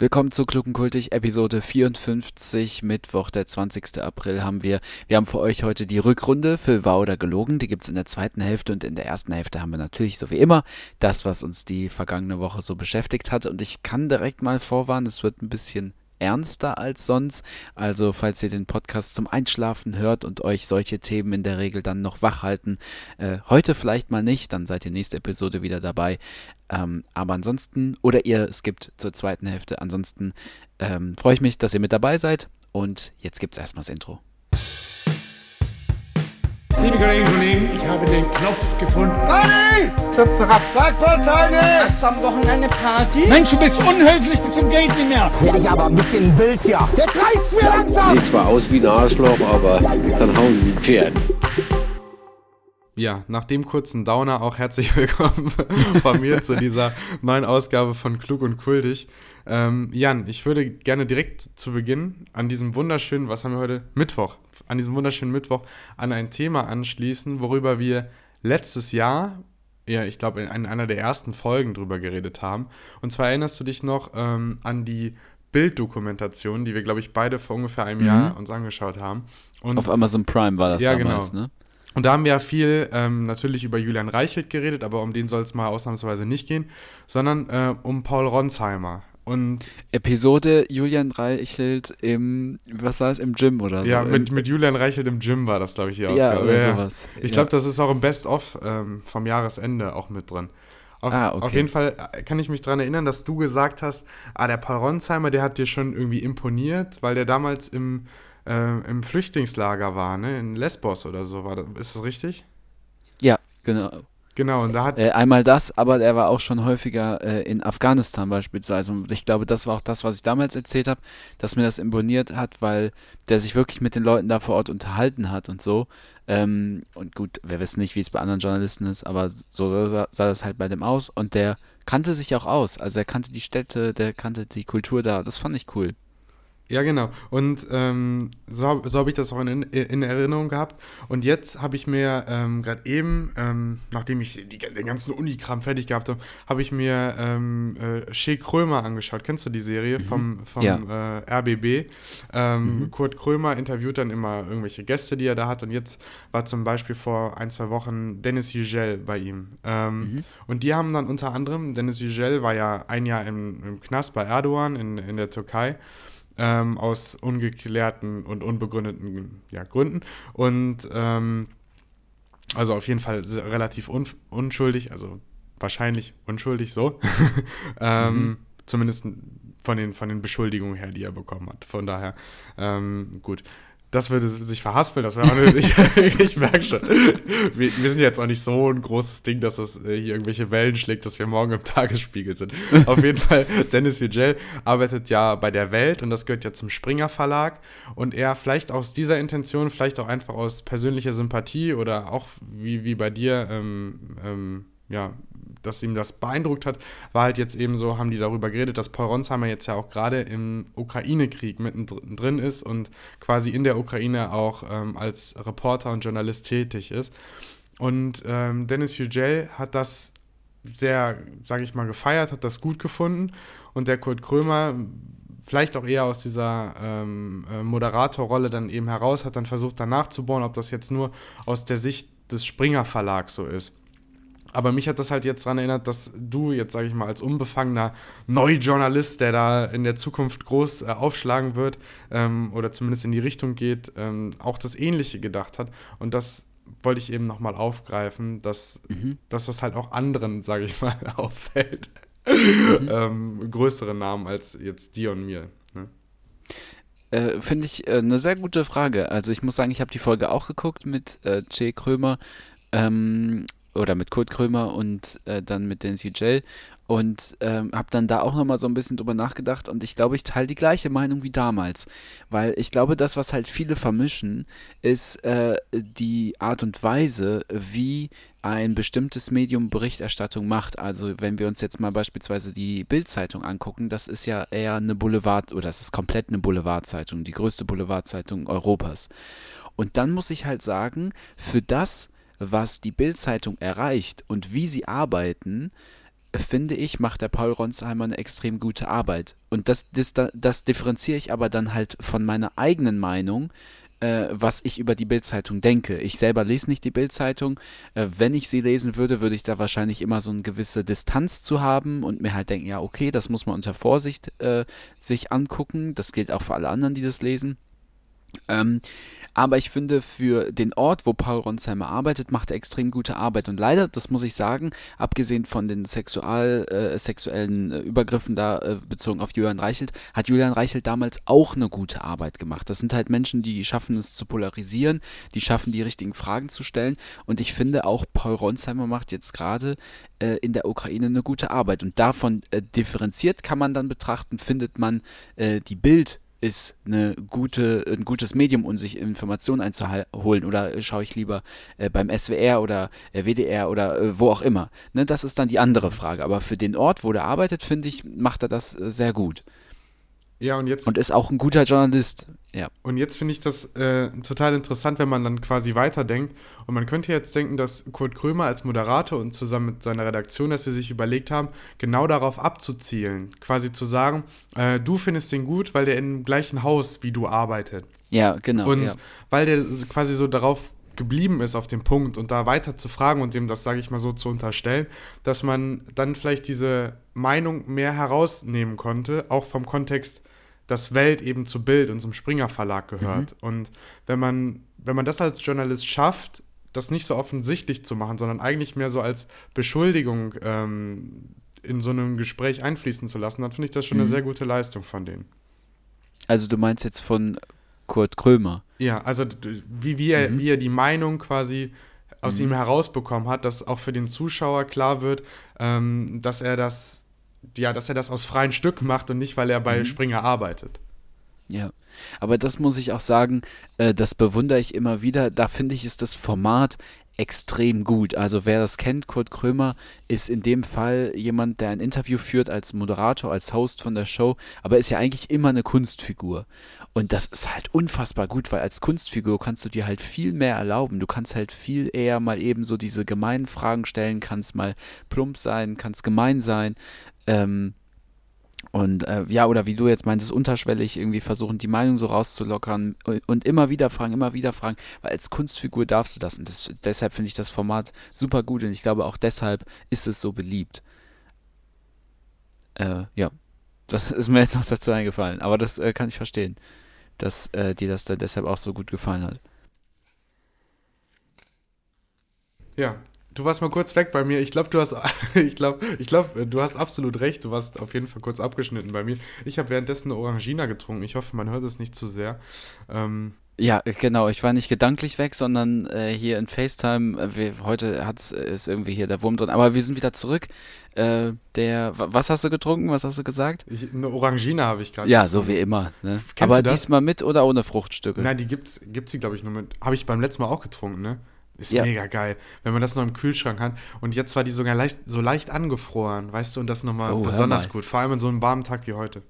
Willkommen zu Kluckenkultig, Episode 54, Mittwoch, der 20. April haben wir. Wir haben für euch heute die Rückrunde für Wahr oder Gelogen. Die gibt es in der zweiten Hälfte und in der ersten Hälfte haben wir natürlich so wie immer das, was uns die vergangene Woche so beschäftigt hat. Und ich kann direkt mal vorwarnen, es wird ein bisschen ernster als sonst. Also falls ihr den Podcast zum Einschlafen hört und euch solche Themen in der Regel dann noch wach halten, äh, heute vielleicht mal nicht, dann seid ihr nächste Episode wieder dabei. Ähm, aber ansonsten, oder ihr skippt zur zweiten Hälfte. Ansonsten ähm, freue ich mich, dass ihr mit dabei seid. Und jetzt gibt es erstmal das Intro. Liebe Kolleginnen und Kollegen, ich habe den Knopf gefunden. Party! Zap, zap, Bergbauzeit! Hast du am Wochenende Party? Mensch, du bist unhöflich zum Geht nicht mehr. Ja, ich aber ein bisschen wild hier. Jetzt reicht's mir langsam! Sieht zwar aus wie ein Arschloch, aber kann hauen wie ein Pferd. Ja, nach dem kurzen Downer auch herzlich willkommen von mir zu dieser neuen Ausgabe von Klug und Kultig. Ähm, Jan, ich würde gerne direkt zu Beginn an diesem wunderschönen, was haben wir heute? Mittwoch, an diesem wunderschönen Mittwoch an ein Thema anschließen, worüber wir letztes Jahr, ja, ich glaube, in einer der ersten Folgen drüber geredet haben. Und zwar erinnerst du dich noch ähm, an die Bilddokumentation, die wir, glaube ich, beide vor ungefähr einem Mhm. Jahr uns angeschaut haben. Und Auf Amazon Prime war das Ja, damals, genau. ne? Und da haben wir ja viel ähm, natürlich über Julian Reichelt geredet, aber um den soll es mal ausnahmsweise nicht gehen, sondern äh, um Paul Ronsheimer. Und Episode Julian Reichelt im, was war es, im Gym oder so? ja, mit, mit Julian Reichelt im Gym war das, glaube ich, die ja, Ausgabe. oder Ja, ja. sowas. Ich Ja. glaube, das ist auch im Best-of ähm, vom Jahresende auch mit drin. Auf, Ah, okay. auf jeden Fall äh, kann ich mich daran erinnern, dass du gesagt hast, ah, der Paul Ronsheimer, der hat dir schon irgendwie imponiert, weil der damals im, äh, im Flüchtlingslager war, ne? In Lesbos oder so. War das, ist das richtig? Ja, genau. Genau, und da hat Äh, einmal das, aber er war auch schon häufiger äh, in Afghanistan beispielsweise. Und ich glaube, das war auch das, was ich damals erzählt habe, dass mir das imponiert hat, weil der sich wirklich mit den Leuten da vor Ort unterhalten hat und so. Ähm, und gut, wir wissen nicht, wie es bei anderen Journalisten ist, aber so sah, sah das halt bei dem aus. Und der kannte sich auch aus. Also er kannte die Städte, der kannte die Kultur da. Das fand ich cool. Ja, genau. Und ähm, so, so habe ich das auch in, in Erinnerung gehabt. Und jetzt habe ich mir ähm, gerade eben, ähm, nachdem ich die, den ganzen Unikram fertig gehabt habe, habe ich mir ähm, äh, Shea Krömer angeschaut. Kennst du die Serie vom, vom Ja. äh, RBB? Ähm, Mhm. Kurt Krömer interviewt dann immer irgendwelche Gäste, die er da hat. Und jetzt war zum Beispiel vor ein, zwei Wochen Dennis Yücel bei ihm. Ähm, Mhm. Und die haben dann unter anderem, Dennis Yücel war ja ein Jahr im, im Knast bei Erdogan in, in der Türkei ähm, aus ungeklärten und unbegründeten ja, Gründen. Und ähm, also auf jeden Fall relativ un unschuldig, also wahrscheinlich unschuldig so. ähm, Zumindest von den, von den Beschuldigungen her, die er bekommen hat. Von daher, ähm, gut. Das würde sich verhaspeln, das wäre ich, ich merke schon. Wir, wir sind jetzt auch nicht so ein großes Ding, dass das äh, hier irgendwelche Wellen schlägt, dass wir morgen im Tagesspiegel sind. Auf jeden Fall, Dennis Yücel arbeitet ja bei der Welt und das gehört ja zum Springer Verlag. Und er vielleicht aus dieser Intention, vielleicht auch einfach aus persönlicher Sympathie oder auch wie, wie bei dir, ähm, ähm, ja, dass ihm das beeindruckt hat, war halt jetzt eben so, haben die darüber geredet, dass Paul Ronsheimer jetzt ja auch gerade im Ukraine-Krieg mittendrin ist und quasi in der Ukraine auch ähm, als Reporter und Journalist tätig ist. Und ähm, Dennis Yücel hat das sehr, sage ich mal, gefeiert, hat das gut gefunden. Und der Kurt Krömer, vielleicht auch eher aus dieser ähm, äh, Moderatorrolle dann eben heraus, hat dann versucht, danach zu bohren, ob das jetzt nur aus der Sicht des Springer Verlags so ist. Aber mich hat das halt jetzt daran erinnert, dass du jetzt, sage ich mal, als unbefangener Neujournalist, der da in der Zukunft groß äh, aufschlagen wird ähm, oder zumindest in die Richtung geht, ähm, auch das Ähnliche gedacht hat. Und das wollte ich eben nochmal aufgreifen, dass, dass das halt auch anderen, sage ich mal, auffällt. ähm, größere Namen als jetzt dir und mir. Ne? Äh, Finde ich äh, eine sehr gute Frage. Also ich muss sagen, ich habe die Folge auch geguckt mit äh, Jay Krömer ähm, oder mit Kurt Krömer und äh, dann mit Dennis Yücel und ähm, habe dann da auch nochmal so ein bisschen drüber nachgedacht und ich glaube, ich teile die gleiche Meinung wie damals, weil ich glaube, das, was halt viele vermischen, ist äh, die Art und Weise, wie ein bestimmtes Medium Berichterstattung macht. Also wenn wir uns jetzt mal beispielsweise die Bild-Zeitung angucken, das ist ja eher eine Boulevard, oder das ist komplett eine Boulevardzeitung, die größte Boulevardzeitung Europas. Und dann muss ich halt sagen, für das, was die Bild-Zeitung erreicht und wie sie arbeiten, finde ich, macht der Paul Ronsheimer eine extrem gute Arbeit. Und das, das, das differenziere ich aber dann halt von meiner eigenen Meinung, äh, was ich über die Bildzeitung denke. Ich selber lese nicht die Bildzeitung. Äh, wenn ich sie lesen würde, würde ich da wahrscheinlich immer so eine gewisse Distanz zu haben und mir halt denken, ja, okay, das muss man unter Vorsicht äh, sich angucken. Das gilt auch für alle anderen, die das lesen. Ähm, aber ich finde, für den Ort, wo Paul Ronsheimer arbeitet, macht er extrem gute Arbeit. Und leider, das muss ich sagen, abgesehen von den sexual, äh, sexuellen äh, Übergriffen da äh, bezogen auf Julian Reichelt, hat Julian Reichelt damals auch eine gute Arbeit gemacht. Das sind halt Menschen, die schaffen es zu polarisieren, die schaffen die richtigen Fragen zu stellen. Und ich finde auch, Paul Ronsheimer macht jetzt gerade äh, in der Ukraine eine gute Arbeit. Und davon äh, differenziert kann man dann betrachten, findet man äh, die Bild- ist eine gute, ein gutes Medium, um sich Informationen einzuholen? Oder schaue ich lieber äh, beim SWR oder äh, WDR oder äh, wo auch immer? Ne, das ist dann die andere Frage. Aber für den Ort, wo der arbeitet, finde ich, macht er das äh, sehr gut. Ja, und jetzt. Und ist auch ein guter Journalist. Ja. Und jetzt finde ich das äh, total interessant, wenn man dann quasi weiterdenkt. Und man könnte jetzt denken, dass Kurt Krömer als Moderator und zusammen mit seiner Redaktion, dass sie sich überlegt haben, genau darauf abzuzielen. Quasi zu sagen, äh, du findest den gut, weil der im gleichen Haus wie du arbeitet. Ja, genau. Und ja. weil der quasi so darauf geblieben ist auf dem Punkt und da weiter zu fragen und dem das, sage ich mal so, zu unterstellen, dass man dann vielleicht diese Meinung mehr herausnehmen konnte, auch vom Kontext dass Welt eben zu Bild und zum Springer Verlag gehört. Mhm. Und wenn man, wenn man das als Journalist schafft, das nicht so offensichtlich zu machen, sondern eigentlich mehr so als Beschuldigung ähm, in so einem Gespräch einfließen zu lassen, dann finde ich das schon mhm. eine sehr gute Leistung von denen. Also du meinst jetzt von Kurt Krömer? Ja, also wie, wie, er, mhm. wie er die Meinung quasi aus mhm. ihm herausbekommen hat, dass auch für den Zuschauer klar wird, ähm, dass er das ja, dass er das aus freien Stück macht und nicht, weil er bei mhm. Springer arbeitet. Ja, aber das muss ich auch sagen, äh, das bewundere ich immer wieder. Da finde ich, ist das Format extrem gut. Also wer das kennt, Kurt Krömer ist in dem Fall jemand, der ein Interview führt als Moderator, als Host von der Show, aber ist ja eigentlich immer eine Kunstfigur. Und das ist halt unfassbar gut, weil als Kunstfigur kannst du dir halt viel mehr erlauben. Du kannst halt viel eher mal eben so diese gemeinen Fragen stellen, kannst mal plump sein, kannst gemein sein. Ähm, und äh, ja, oder wie du jetzt meintest, unterschwellig irgendwie versuchen, die Meinung so rauszulockern und immer wieder fragen, immer wieder fragen, weil als Kunstfigur darfst du das. Und das, deshalb finde ich das Format super gut und ich glaube auch deshalb ist es so beliebt. Äh, ja, das ist mir jetzt noch dazu eingefallen, aber das äh, kann ich verstehen, dass äh, dir das dann deshalb auch so gut gefallen hat. Ja, Du warst mal kurz weg bei mir. Ich glaube, du hast, ich glaube, ich glaube, du hast absolut recht. Du warst auf jeden Fall kurz abgeschnitten bei mir. Ich habe währenddessen eine Orangina getrunken. Ich hoffe, man hört es nicht zu sehr. Ähm, ja, genau. Ich war nicht gedanklich weg, sondern äh, hier in FaceTime. Äh, wir, heute hat's, ist irgendwie hier der Wurm drin. Aber wir sind wieder zurück. Äh, der, was hast du getrunken? Was hast du gesagt? Ich, eine Orangina habe ich gerade. Ja, so wie immer. Ne? Aber diesmal mit oder ohne Fruchtstücke? Nein, die gibt's, gibt's die glaube ich nur mit. Habe ich beim letzten Mal auch getrunken, ne? Ist ja. mega geil, wenn man das noch im Kühlschrank hat. Und jetzt war die sogar leicht, so leicht angefroren, weißt du, und das nochmal oh, besonders gut. Vor allem an so einem warmen Tag wie heute.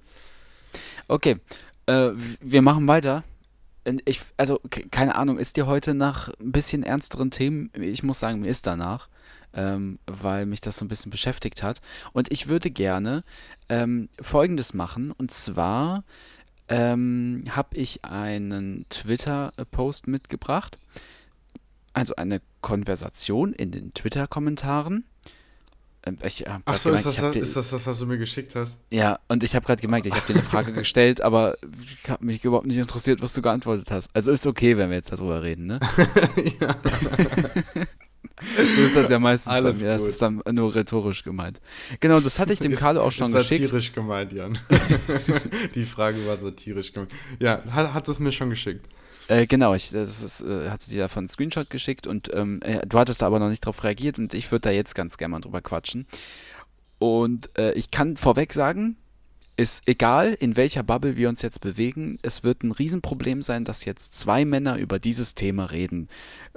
Okay, äh, wir machen weiter. Ich, also, keine Ahnung, ist dir heute nach ein bisschen ernsteren Themen? Ich muss sagen, mir ist danach, ähm, weil mich das so ein bisschen beschäftigt hat. Und ich würde gerne ähm, Folgendes machen. Und zwar ähm, habe ich einen Twitter-Post mitgebracht also eine Konversation in den Twitter-Kommentaren. Ähm, ich Ach gemerkt, ist, das, das, ist das das, was du mir geschickt hast? Ja, und ich habe gerade gemerkt, ich habe dir eine Frage gestellt, aber ich habe mich überhaupt nicht interessiert, was du geantwortet hast. Also ist okay, wenn wir jetzt darüber reden, ne? ja. so ist das ja meistens Alles bei mir. Gut. Das ist dann nur rhetorisch gemeint. Genau, das hatte ich dem Carlo auch schon ist geschickt. satirisch gemeint, Jan. Die Frage war satirisch gemeint. Ja, hat, hat es mir schon geschickt. Äh, genau, ich das ist, äh, hatte dir davon einen Screenshot geschickt und ähm, äh, du hattest da aber noch nicht drauf reagiert und ich würde da jetzt ganz gerne mal drüber quatschen. Und äh, ich kann vorweg sagen, ist egal, in welcher Bubble wir uns jetzt bewegen, es wird ein Riesenproblem sein, dass jetzt zwei Männer über dieses Thema reden.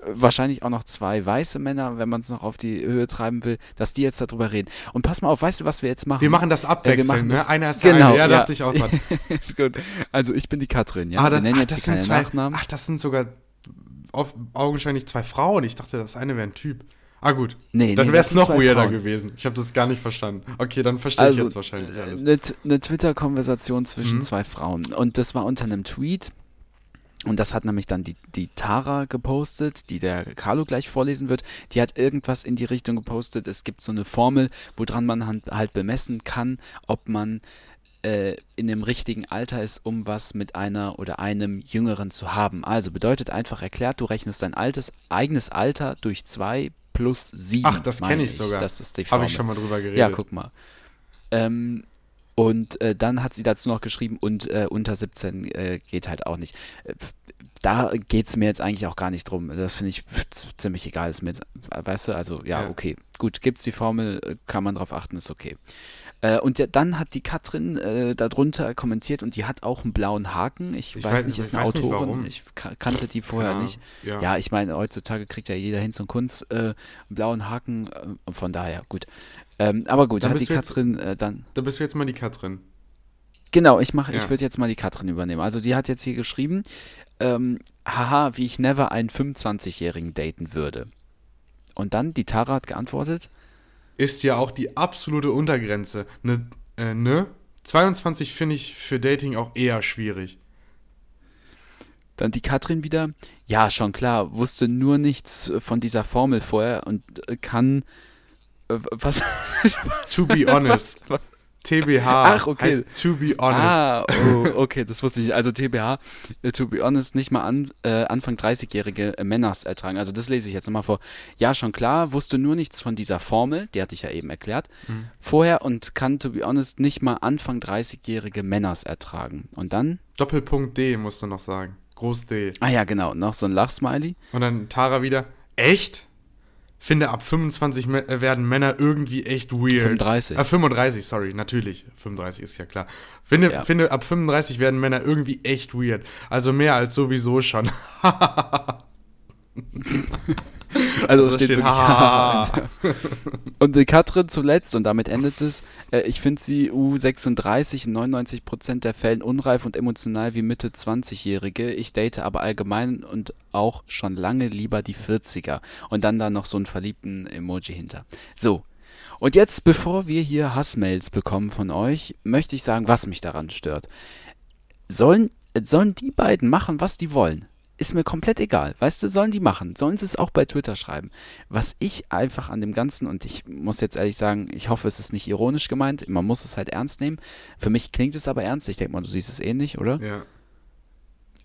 Wahrscheinlich auch noch zwei weiße Männer, wenn man es noch auf die Höhe treiben will, dass die jetzt darüber reden. Und pass mal auf, weißt du, was wir jetzt machen? Wir machen das abwechselnd, äh, ne? Einer ist genau, eine. Ja, ja, dachte ich auch dran. Gut. Also ich bin die Katrin, ja. Ah, das, wir nennen ach, jetzt keine zwei, Nachnamen. Ach, das sind sogar augenscheinlich zwei Frauen. Ich dachte, das eine wäre ein Typ. Ah, gut. Nee, dann nee, wäre es noch weirder Frauen. gewesen. Ich habe das gar nicht verstanden. Okay, dann verstehe ich jetzt wahrscheinlich alles. Eine, eine Twitter-Konversation zwischen Mhm. zwei Frauen. Und das war unter einem Tweet. Und das hat nämlich dann die, die Tara gepostet, die der Carlo gleich vorlesen wird. Die hat irgendwas in die Richtung gepostet. Es gibt so eine Formel, woran man halt bemessen kann, ob man äh, in dem richtigen Alter ist, um was mit einer oder einem Jüngeren zu haben. Also bedeutet einfach erklärt, du rechnest dein altes, eigenes Alter durch zwei plus sieben. Ach, das kenne ich sogar. Das ist die Habe Formel. ich schon mal drüber geredet. Ja, guck mal. Ähm, und äh, dann hat sie dazu noch geschrieben, und äh, unter 17 äh, geht halt auch nicht. Äh, Da geht es mir jetzt eigentlich auch gar nicht drum. Das finde ich ziemlich egal. Ist mir jetzt, weißt du, also ja, Ja. okay. Gut, gibt es die Formel, äh, kann man drauf achten, ist okay. Äh, und ja, dann hat die Katrin äh, darunter kommentiert und die hat auch einen blauen Haken. Ich, Ich weiß, weiß- nicht, ist eine Autorin. ich ka- kannte die vorher Ja, nicht. ja. Ja, ich meine, heutzutage kriegt ja jeder Hinz und Kunst äh, einen blauen Haken. Äh, von daher, gut. Ähm, aber gut, Dann hat die du jetzt- Katrin äh, dann. Da bist du jetzt mal die Katrin. Genau, ich mache, Ja. ich würde jetzt mal die Katrin übernehmen. Also die hat jetzt hier geschrieben, ähm, haha, wie ich never einen 25-Jährigen daten würde. Und dann die Tara hat geantwortet, Ist ja auch die absolute Untergrenze. Ne, äh, ne? 22 finde ich für Dating auch eher schwierig. dann die Katrin wieder, ja, schon klar, wusste nur nichts äh, von dieser Formel vorher und äh, kann, äh, was? To be honest. Was? TBH Ach, okay. heißt to be honest. Ah, oh, okay, das wusste ich. nicht. Also TBH, äh, to be honest, nicht mal an, äh, Anfang 30-jährige äh, Männers ertragen. Also das lese ich jetzt nochmal vor. Ja, schon klar, wusste nur nichts von dieser Formel, die hatte ich ja eben erklärt, Mhm. vorher und kann, to be honest, nicht mal Anfang 30-jährige Männers ertragen. Und dann, Doppelpunkt D musst du noch sagen. Groß D. ah ja, genau, noch so ein Lachsmiley. Und dann Tara wieder. Echt? Finde ab 25 Me- äh, werden Männer irgendwie echt weird. 35. Äh, 35, sorry, natürlich. 35 ist ja klar. Finde, Ja. finde ab 35 werden Männer irgendwie echt weird. Also mehr als sowieso schon. Also, Also steht, steht, wirklich ha. Und die Katrin zuletzt, und damit endet es, äh, ich finde sie U36 in 99% der Fällen unreif und emotional wie Mitte 20-Jährige. Ich date aber allgemein und auch schon lange lieber die 40er. Und dann da noch so einen verliebten Emoji hinter. So. Und jetzt, bevor wir hier Hassmails bekommen von euch, möchte ich sagen, was mich daran stört. Sollen, sollen die beiden machen, was die wollen? Ist mir komplett egal. Weißt du, sollen die machen. Sollen sie es auch bei Twitter schreiben. Was ich einfach an dem Ganzen, und ich muss jetzt ehrlich sagen, ich hoffe, es ist nicht ironisch gemeint, man muss es halt ernst nehmen. Für mich klingt es aber ernst. Ich denke mal, du siehst es ähnlich, oder? ja.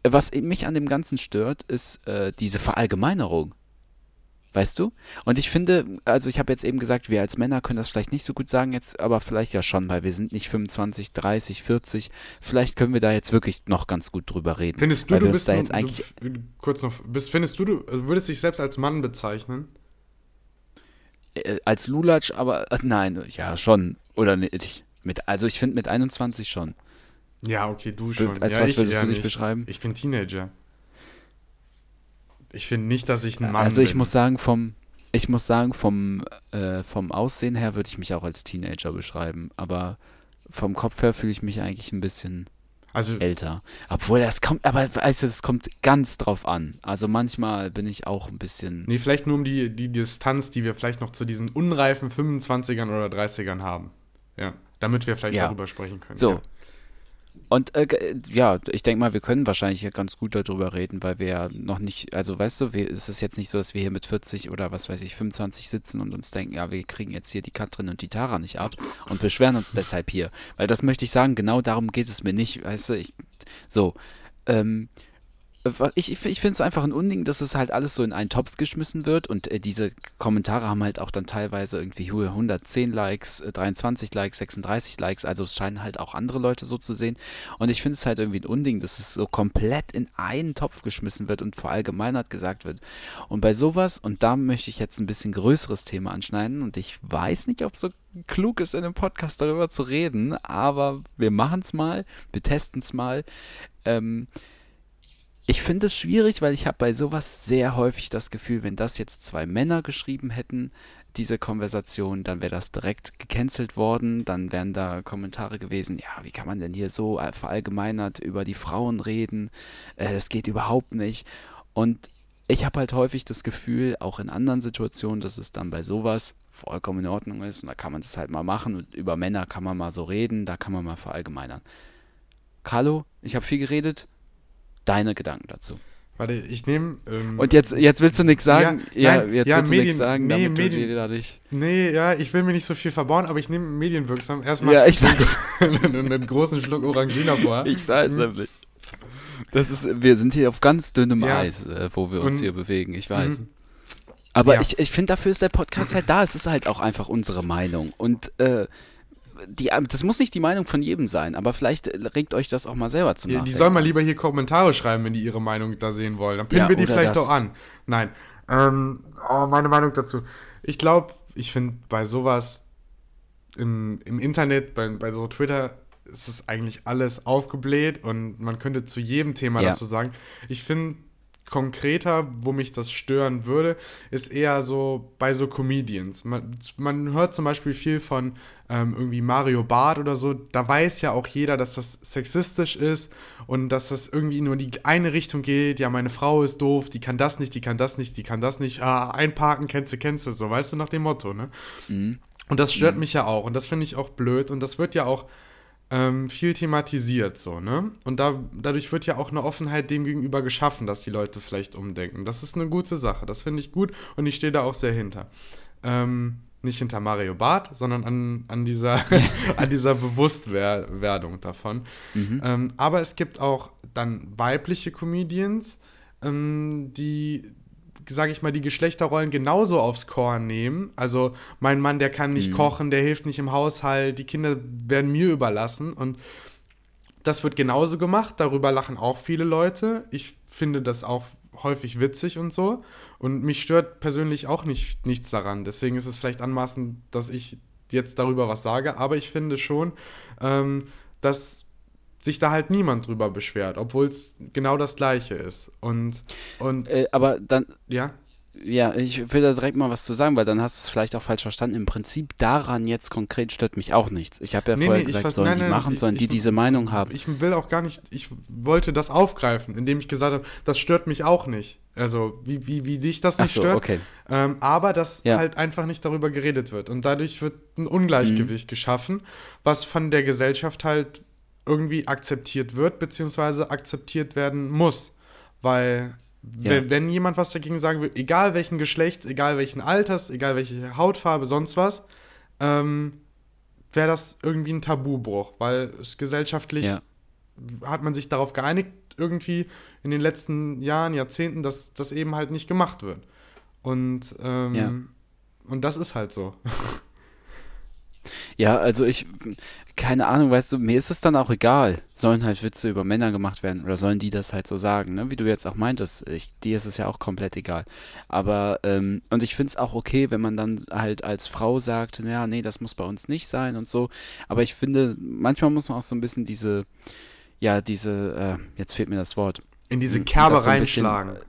Was mich an dem Ganzen stört, ist äh, diese Verallgemeinerung. Weißt du? Und ich finde, also ich habe jetzt eben gesagt, wir als Männer können das vielleicht nicht so gut sagen jetzt, aber vielleicht ja schon, weil wir sind nicht 25, 30, 40. Vielleicht können wir da jetzt wirklich noch ganz gut drüber reden. Findest du, du bist da jetzt eigentlich du, kurz noch, bist, findest du, du also würdest dich selbst als Mann bezeichnen? äh, als Lulatsch, aber äh, nein, ja schon oder nicht. Mit, also ich finde mit 21 schon. Ja, okay, du schon. Als ja, was ich würdest eher du dich nicht. beschreiben? Ich bin Teenager. Ich finde nicht, dass ich ein Mann also ich bin. muss sagen, vom ich muss sagen, vom, äh, vom Aussehen her würde ich mich auch als Teenager beschreiben, aber vom Kopf her fühle ich mich eigentlich ein bisschen also älter. Obwohl das kommt, aber weißt du, das kommt ganz drauf an. Also manchmal bin ich auch ein bisschen. Nee, vielleicht nur um die, die Distanz, die wir vielleicht noch zu diesen unreifen 25ern oder 30ern haben. Ja, damit wir vielleicht Ja. darüber sprechen können. So. Ja. Und äh, ja, ich denke mal, wir können wahrscheinlich hier ganz gut darüber reden, weil wir ja noch nicht, also weißt du, wir, es ist jetzt nicht so, dass wir hier mit 40 oder was weiß ich, 25 sitzen und uns denken, ja, wir kriegen jetzt hier die Katrin und die Tara nicht ab und beschweren uns deshalb hier. Weil das möchte ich sagen, genau darum geht es mir nicht, weißt du, ich, so, ähm, ich, ich finde es einfach ein Unding, dass es halt alles so in einen Topf geschmissen wird und äh, diese Kommentare haben halt auch dann teilweise irgendwie hohe 110 Likes, äh, 23 Likes, 36 Likes, also es scheinen halt auch andere Leute so zu sehen und ich finde es halt irgendwie ein Unding, dass es so komplett in einen Topf geschmissen wird und verallgemeinert gesagt wird. Und bei sowas, und da möchte ich jetzt ein bisschen größeres Thema anschneiden und ich weiß nicht, ob so klug ist, in einem Podcast darüber zu reden, aber wir machen es mal, wir testen es mal. Ähm, ich finde es schwierig, weil ich habe bei sowas sehr häufig das Gefühl, wenn das jetzt zwei Männer geschrieben hätten, diese Konversation, dann wäre das direkt gecancelt worden, dann wären da Kommentare gewesen, ja, wie kann man denn hier so verallgemeinert über die Frauen reden, äh, es geht überhaupt nicht. Und ich habe halt häufig das Gefühl, auch in anderen Situationen, dass es dann bei sowas vollkommen in Ordnung ist und da kann man das halt mal machen und über Männer kann man mal so reden, da kann man mal verallgemeinern. Carlo, ich habe viel geredet. Deine Gedanken dazu. Warte, ich nehme. Ähm, Und jetzt, jetzt willst du nichts sagen? Ja, Ja, nein, jetzt ja, willst du Medien- nichts sagen, nee, damit Medien- du da nicht. Nee, ja, ich will mir nicht so viel verbauen, aber ich nehme medienwirksam erstmal Ja, ich weiß. einen, großen Schluck Orangina vor. Ich weiß nämlich. Das ist, wir sind hier auf ganz dünnem Ja. Eis, äh, wo wir uns Und- hier bewegen, ich weiß. Mhm. Aber ich, ich finde, dafür ist der Podcast halt da. Es ist halt auch einfach unsere Meinung. Und äh, die, das muss nicht die Meinung von jedem sein, aber vielleicht regt euch das auch mal selber zum Ja, die Nachdenken sollen mal lieber hier Kommentare schreiben, wenn die ihre Meinung da sehen wollen. Dann pinnen Ja, wir die vielleicht das. auch an. Nein. Ähm, oh, meine Meinung dazu. Ich glaube, ich finde bei sowas im, im Internet, bei, bei so Twitter, ist es eigentlich alles aufgebläht und man könnte zu jedem Thema Ja. dazu sagen. Ich finde konkreter, wo mich das stören würde, ist eher so bei so Comedians. Man, man hört zum Beispiel viel von ähm, irgendwie Mario Barth oder so. Da weiß ja auch jeder, dass das sexistisch ist und dass das irgendwie nur die eine Richtung geht. Ja, meine Frau ist doof, die kann das nicht, die kann das nicht, die kann das nicht. Ah, einparken, kennst du, kennst du, so weißt du nach dem Motto, ne? Und das stört mich ja auch und das finde ich auch blöd und das wird ja auch ähm, viel thematisiert so, ne? Und da, dadurch wird ja auch eine Offenheit dem gegenüber geschaffen, dass die Leute vielleicht umdenken. Das ist eine gute Sache, das finde ich gut und ich stehe da auch sehr hinter. Ähm, nicht hinter Mario Barth, sondern an, an dieser, an dieser Bewusstwerdung davon. Ähm, aber es gibt auch dann weibliche Comedians, ähm, die, sage ich mal, die Geschlechterrollen genauso aufs Korn nehmen. Also mein Mann, der kann nicht kochen, der hilft nicht im Haushalt, die Kinder werden mir überlassen und das wird genauso gemacht. Darüber lachen auch viele Leute. Ich finde das auch häufig witzig und so. Und mich stört persönlich auch nicht, nichts daran. Deswegen ist es vielleicht anmaßend, dass ich jetzt darüber was sage. Aber ich finde schon, ähm, dass sich da halt niemand drüber beschwert, obwohl es genau das Gleiche ist. Und, und Äh, aber dann, ja, ja, ich will da direkt mal was zu sagen, weil dann hast du es vielleicht auch falsch verstanden. Im Prinzip daran jetzt konkret stört mich auch nichts. Ich habe ja Nee, vorher nee, gesagt, vers- sollen nein, die nein, machen, ich- sollen die ich- diese Meinung haben. ich will auch gar nicht, ich wollte das aufgreifen, indem ich gesagt habe, das stört mich auch nicht. Also, wie, wie, wie dich das nicht so, stört. okay. Ähm, aber dass Ja. halt einfach nicht darüber geredet wird. Und dadurch wird ein Ungleichgewicht Mhm. geschaffen, was von der Gesellschaft halt irgendwie akzeptiert wird, beziehungsweise akzeptiert werden muss. Weil, Ja. wenn, wenn jemand was dagegen sagen will, egal welchen Geschlechts, egal welchen Alters, egal welche Hautfarbe, sonst was, ähm, wäre das irgendwie ein Tabubruch, weil es gesellschaftlich Ja. hat man sich darauf geeinigt, irgendwie in den letzten Jahren, Jahrzehnten, dass das eben halt nicht gemacht wird. Und, ähm, Ja. und das ist halt so. Ja, also ich, keine Ahnung, weißt du, mir ist es dann auch egal. Sollen halt Witze über Männer gemacht werden oder sollen die das halt so sagen, ne? Wie du jetzt auch meintest, ich, dir ist es ja auch komplett egal. Aber, ähm, und ich finde es auch okay, wenn man dann halt als Frau sagt, ja, nee, das muss bei uns nicht sein und so. Aber ich finde, manchmal muss man auch so ein bisschen diese, ja, diese, äh, jetzt fehlt mir das Wort. In diese Hm, Kerbe so ein bisschen, reinschlagen.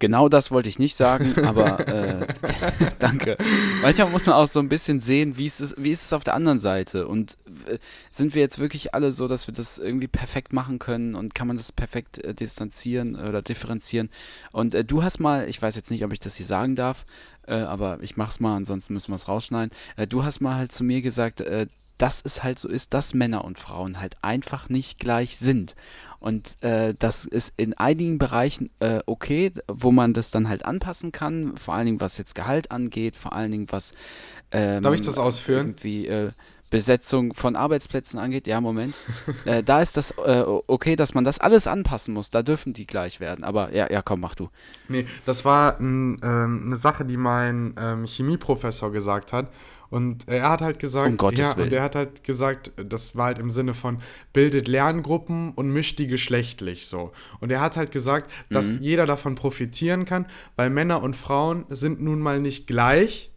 Genau das wollte ich nicht sagen, aber äh, danke. Manchmal muss man auch so ein bisschen sehen, wie ist es, wie ist es auf der anderen Seite und äh, sind wir jetzt wirklich alle so, dass wir das irgendwie perfekt machen können und kann man das perfekt äh, distanzieren oder differenzieren? Und äh, du hast mal, ich weiß jetzt nicht, ob ich das hier sagen darf, äh, aber ich mach's mal, ansonsten müssen wir es rausschneiden. Äh, du hast mal halt zu mir gesagt, äh, dass es halt so ist, dass Männer und Frauen halt einfach nicht gleich sind. Und äh, das ist in einigen Bereichen äh, okay, wo man das dann halt anpassen kann, vor allen Dingen was jetzt Gehalt angeht, vor allen Dingen was ähm, Darf ich das ausführen? irgendwie äh, Besetzung von Arbeitsplätzen angeht. Ja, Moment. äh, da ist das äh, okay, dass man das alles anpassen muss. Da dürfen die gleich werden. Aber ja, ja, komm, mach du. Nee, das war ähm, eine Sache, die mein ähm, Chemieprofessor gesagt hat. Und er hat halt gesagt, Um Gottes ja, Willen. und er hat halt gesagt, das war halt im Sinne von bildet Lerngruppen und mischt die geschlechtlich so. Und er hat halt gesagt, dass Mhm. jeder davon profitieren kann, weil Männer und Frauen sind nun mal nicht gleich,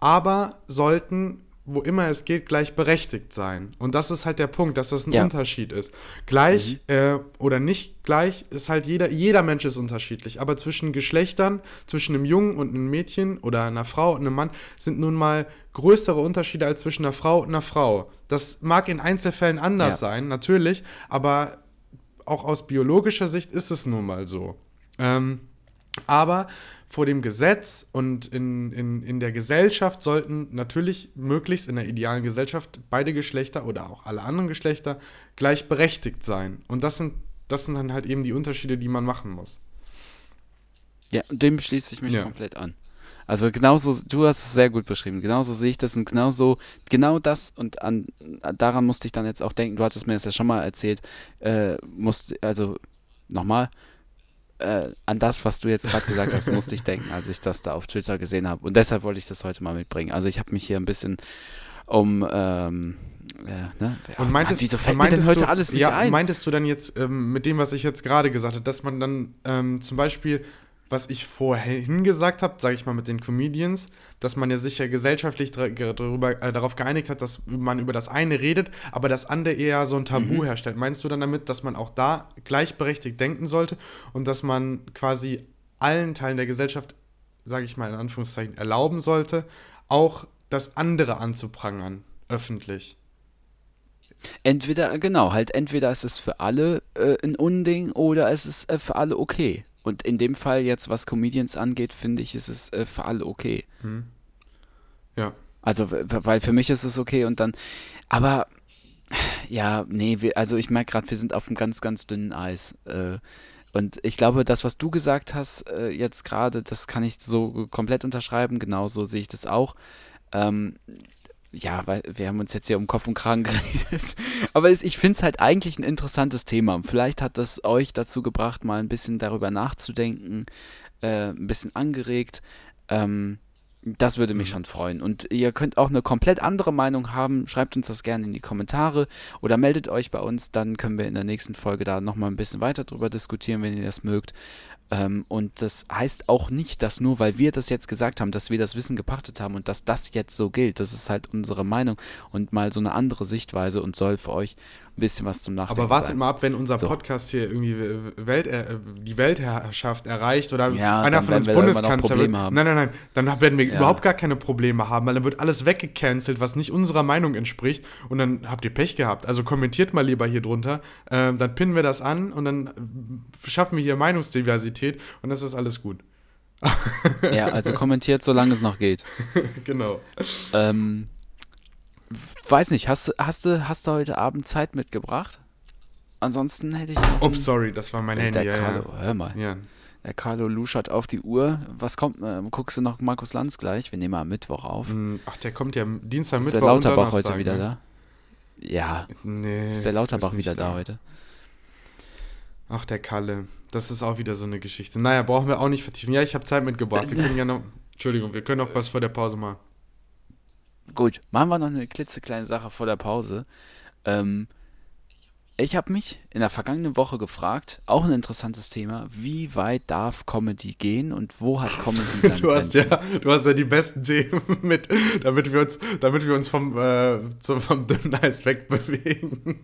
aber sollten, wo immer es geht, gleichberechtigt sein. Und das ist halt der Punkt, dass das ein Ja. Unterschied ist. Gleich äh, oder nicht gleich ist halt jeder, jeder Mensch ist unterschiedlich. Aber zwischen Geschlechtern, zwischen einem Jungen und einem Mädchen oder einer Frau und einem Mann sind nun mal größere Unterschiede als zwischen einer Frau und einer Frau. Das mag in Einzelfällen anders Ja. sein, natürlich, aber auch aus biologischer Sicht ist es nun mal so. Ähm, aber vor dem Gesetz und in, in, in der Gesellschaft sollten natürlich möglichst in der idealen Gesellschaft beide Geschlechter oder auch alle anderen Geschlechter gleichberechtigt sein. Und das sind, das sind dann halt eben die Unterschiede, die man machen muss. Ja, dem schließe ich mich Ja. komplett an. Also genauso, du hast es sehr gut beschrieben. Genauso sehe ich das und genauso, genau das und an, daran musste ich dann jetzt auch denken. Du hattest mir das ja schon mal erzählt. Äh, musste, also nochmal, äh, an das, was du jetzt gerade gesagt hast, musste ich denken, als ich das da auf Twitter gesehen habe. Und deshalb wollte ich das heute mal mitbringen. Also ich habe mich hier ein bisschen um, ähm, äh, ne? Und meintest, Mann, wieso fällt mir denn meintest heute du, alles nicht ja, ein? Meintest du dann jetzt ähm, mit dem, was ich jetzt gerade gesagt habe, dass man dann ähm, zum Beispiel, was ich vorhin gesagt habe, sage ich mal mit den Comedians, dass man ja sich ja gesellschaftlich darüber, äh, darauf geeinigt hat, dass man über das eine redet, aber das andere eher so ein Tabu Mhm. herstellt. Meinst du dann damit, dass man auch da gleichberechtigt denken sollte und dass man quasi allen Teilen der Gesellschaft, sage ich mal in Anführungszeichen, erlauben sollte, auch das andere anzuprangern, öffentlich? Entweder, genau, halt entweder ist es für alle äh, ein Unding oder es ist äh, für alle okay. Und in dem Fall jetzt, was Comedians angeht, finde ich, ist es äh, für alle okay. Ja. Also, weil für mich ist es okay und dann, aber ja, nee, wir, also ich merke gerade, wir sind auf einem ganz, ganz dünnen Eis. Äh, und ich glaube, das, was du gesagt hast, äh, jetzt gerade, das kann ich so komplett unterschreiben. Genauso sehe ich das auch. Ähm, ja, weil wir haben uns jetzt hier um Kopf und Kragen geredet. Aber es, ich finde es halt eigentlich ein interessantes Thema. Vielleicht hat das euch dazu gebracht, mal ein bisschen darüber nachzudenken, äh, ein bisschen angeregt. Ähm, das würde mich schon freuen. Und ihr könnt auch eine komplett andere Meinung haben. Schreibt uns das gerne in die Kommentare oder meldet euch bei uns. Dann können wir in der nächsten Folge da nochmal ein bisschen weiter drüber diskutieren, wenn ihr das mögt. Ähm, und das heißt auch nicht, dass nur weil wir das jetzt gesagt haben, dass wir das Wissen gepachtet haben und dass das jetzt so gilt. Das ist halt unsere Meinung und mal so eine andere Sichtweise und soll für euch ein bisschen was zum Nachdenken Aber wartet sein. mal ab, wenn unser So. Podcast hier irgendwie Welt, äh, die Weltherrschaft erreicht oder Ja, einer von uns wir Bundeskanzler wird. Probleme haben. Nein, nein, nein. Dann werden wir Ja. überhaupt gar keine Probleme haben, weil dann wird alles weggecancelt, was nicht unserer Meinung entspricht. Und dann habt ihr Pech gehabt. Also kommentiert mal lieber hier drunter. Ähm, dann pinnen wir das an und dann äh, schaffen wir hier Meinungsdiversität und das ist alles gut. Ja, also kommentiert, solange es noch geht. genau. Ähm, weiß nicht, hast, du- hast, du, hast du heute Abend Zeit mitgebracht? Ansonsten hätte ich. Ups, sorry, das war mein Handy. der Ja, Carlo, ja. hör mal. ja. Der Carlo luschert auf die Uhr. Was kommt? Äh, guckst du noch Markus Lanz gleich? Wir nehmen am Mittwoch auf. Hm, Ach, der kommt ja Dienstag, ist Mittwoch der und Lauterbach heute wieder ne? da? Ja, Nee. ist der Lauterbach ist wieder da heute? Ach, der Kalle. Das ist auch wieder so eine Geschichte. Naja, brauchen wir auch nicht vertiefen. Ja, ich habe Zeit mitgebracht. Wir können ja noch. Entschuldigung, wir können noch was vor der Pause machen. Gut, machen wir noch eine klitzekleine Sache vor der Pause. Ähm, ich habe mich in der vergangenen Woche gefragt, auch ein interessantes Thema, wie weit darf Comedy gehen und wo hat Comedy seine Du hast, Grenzen? ja, du hast ja die besten Themen mit, damit wir uns, damit wir uns vom, äh, zum, vom dünnen Eis wegbewegen.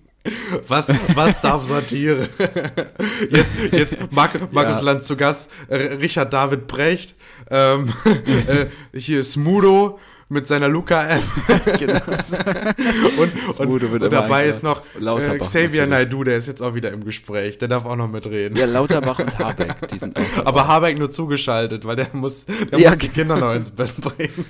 Was, was darf Satire? Jetzt, jetzt Mark, Markus Ja. Lanz zu Gast, Richard David Brecht, ähm, äh, hier Smudo mit seiner Luca-App. Genau. und, und, und dabei ist noch äh, Xavier. Naidu, der ist jetzt auch wieder im Gespräch. Der darf auch noch mitreden. Ja, Lauterbach und Habeck, die sind auch. Aber Habeck nur zugeschaltet, weil der muss, der Ja, muss die genau. Kinder noch ins Bett bringen.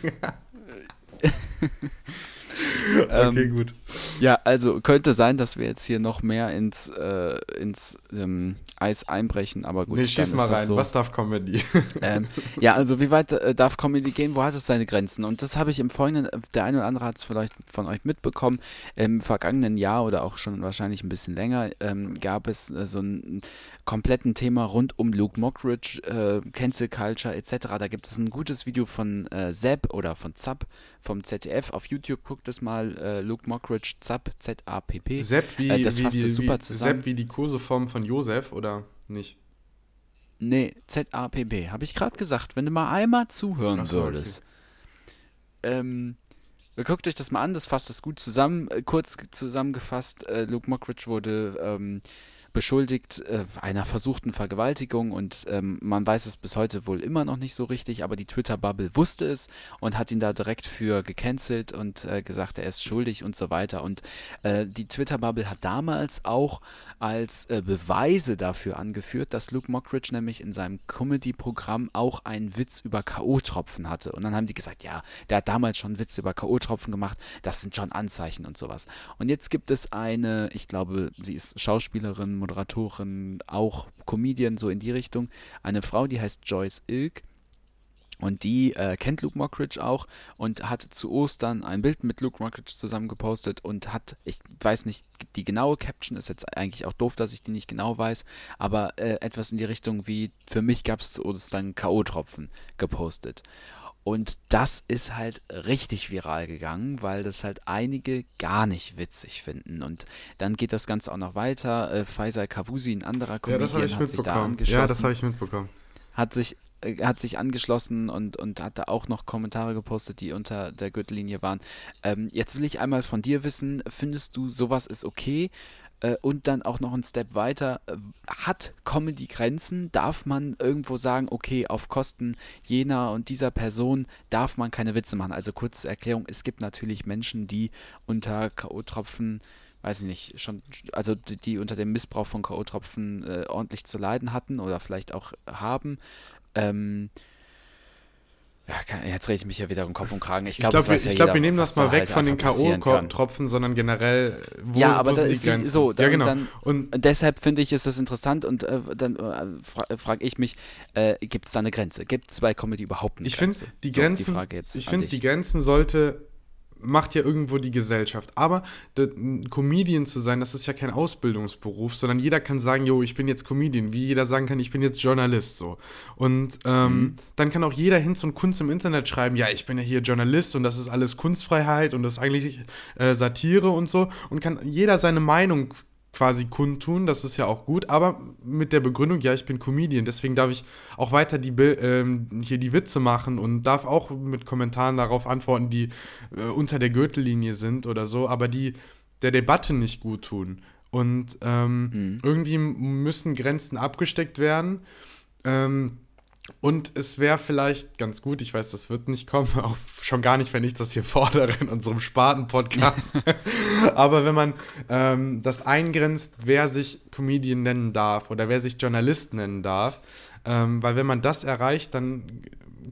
okay, Ähm, gut. Ja, also könnte sein, dass wir jetzt hier noch mehr ins, äh, ins ähm, Eis einbrechen, aber gut. nee, schieß mal rein. So. Was darf Comedy? Ähm, ja, also wie weit äh, darf Comedy gehen? Wo hat es seine Grenzen? Und das habe ich im Folgenden, äh, der eine oder andere hat es vielleicht von euch mitbekommen, im vergangenen Jahr oder auch schon wahrscheinlich ein bisschen länger ähm, gab es äh, so ein kompletten Thema rund um Luke Mockridge, äh, Cancel Culture etc. Da gibt es ein gutes Video von äh, Zap oder von Zap vom ZDF auf YouTube. Guckt es mal, äh, Luke Mockridge, Zap, Z-A-P-P. Sepp wie, Äh, das wie, fasst die, super wie, zusammen. Wie die Kurseform von Josef oder nicht? Nee, Z-A-P-B. Habe ich gerade gesagt. Wenn du mal einmal zuhören so, würdest. Ähm, guckt euch das mal an, das fasst das gut zusammen. Äh, kurz ge- zusammengefasst, äh, Luke Mockridge wurde ähm, beschuldigt äh, einer versuchten Vergewaltigung und ähm, man weiß es bis heute wohl immer noch nicht so richtig, aber die Twitter-Bubble wusste es und hat ihn da direkt für gecancelt und äh, gesagt, er ist schuldig und so weiter. Und äh, die Twitter-Bubble hat damals auch als äh, Beweise dafür angeführt, dass Luke Mockridge nämlich in seinem Comedy-Programm auch einen Witz über K.O.-Tropfen hatte. Und dann haben die gesagt, ja, der hat damals schon Witze über K.O.-Tropfen gemacht, das sind schon Anzeichen und sowas. Und jetzt gibt es eine, ich glaube, sie ist Schauspielerin, Moderatorin, auch Comedian, so in die Richtung, eine Frau, die heißt Joyce Ilk. Und die äh, kennt Luke Mockridge auch und hat zu Ostern ein Bild mit Luke Mockridge zusammen gepostet und hat, ich weiß nicht, die genaue Caption ist jetzt eigentlich auch doof, dass ich die nicht genau weiß, aber äh, etwas in die Richtung wie, für mich gab es zu Ostern K.O.-Tropfen gepostet. Und das ist halt richtig viral gegangen, weil das halt einige gar nicht witzig finden. Und dann geht das Ganze auch noch weiter. Äh, Faisal Kavusi, ein anderer Comedian, ja, hat sich da angeschlossen. Ja, das habe ich mitbekommen. Hat sich äh, hat sich angeschlossen und, und hat da auch noch Kommentare gepostet, die unter der Gürtellinie waren. Ähm, jetzt will ich einmal von dir wissen, findest du, sowas ist okay? Äh, und dann auch noch ein Step weiter, äh, hat Comedy Grenzen? Darf man irgendwo sagen, okay, auf Kosten jener und dieser Person darf man keine Witze machen? Also kurze Erklärung, es gibt natürlich Menschen, die unter K.O.-Tropfen weiß ich nicht, schon, also die, die unter dem Missbrauch von K.O.-Tropfen äh, ordentlich zu leiden hatten oder vielleicht auch haben. Ähm, ja, jetzt rede ich mich ja wieder um Kopf und Kragen. Ich glaube, glaub, wir, ja glaub, wir nehmen das mal weg halt von den K.O.-Tropfen, sondern generell, wo, ja, aber wo sind die Grenzen? So, dann, ja, genau. Dann, und deshalb finde ich, ist das interessant und äh, dann äh, fra frage ich mich, äh, gibt es da eine Grenze? Gibt es bei Comedy überhaupt eine ich Grenze? Find, die Grenzen so, die ich finde, die Grenzen sollte macht ja irgendwo die Gesellschaft. Aber ein Comedian zu sein, das ist ja kein Ausbildungsberuf, sondern jeder kann sagen, jo, ich bin jetzt Comedian, wie jeder sagen kann, ich bin jetzt Journalist so. Und ähm, mhm. dann kann auch jeder hin zu Kunst im Internet schreiben, ja, ich bin ja hier Journalist und das ist alles Kunstfreiheit und das ist eigentlich äh, Satire und so. Und kann jeder seine Meinung quasi kundtun, das ist ja auch gut, aber mit der Begründung, ja, ich bin Comedian, deswegen darf ich auch weiter die, ähm, hier die Witze machen und darf auch mit Kommentaren darauf antworten, die äh, unter der Gürtellinie sind oder so, aber die der Debatte nicht gut tun. Und ähm, mhm. irgendwie müssen Grenzen abgesteckt werden. Ähm, und es wäre vielleicht ganz gut, ich weiß, das wird nicht kommen, auch schon gar nicht, wenn ich das hier fordere in unserem Spaten-Podcast. Aber wenn man ähm, das eingrenzt, wer sich Comedian nennen darf oder wer sich Journalist nennen darf, ähm, weil wenn man das erreicht, dann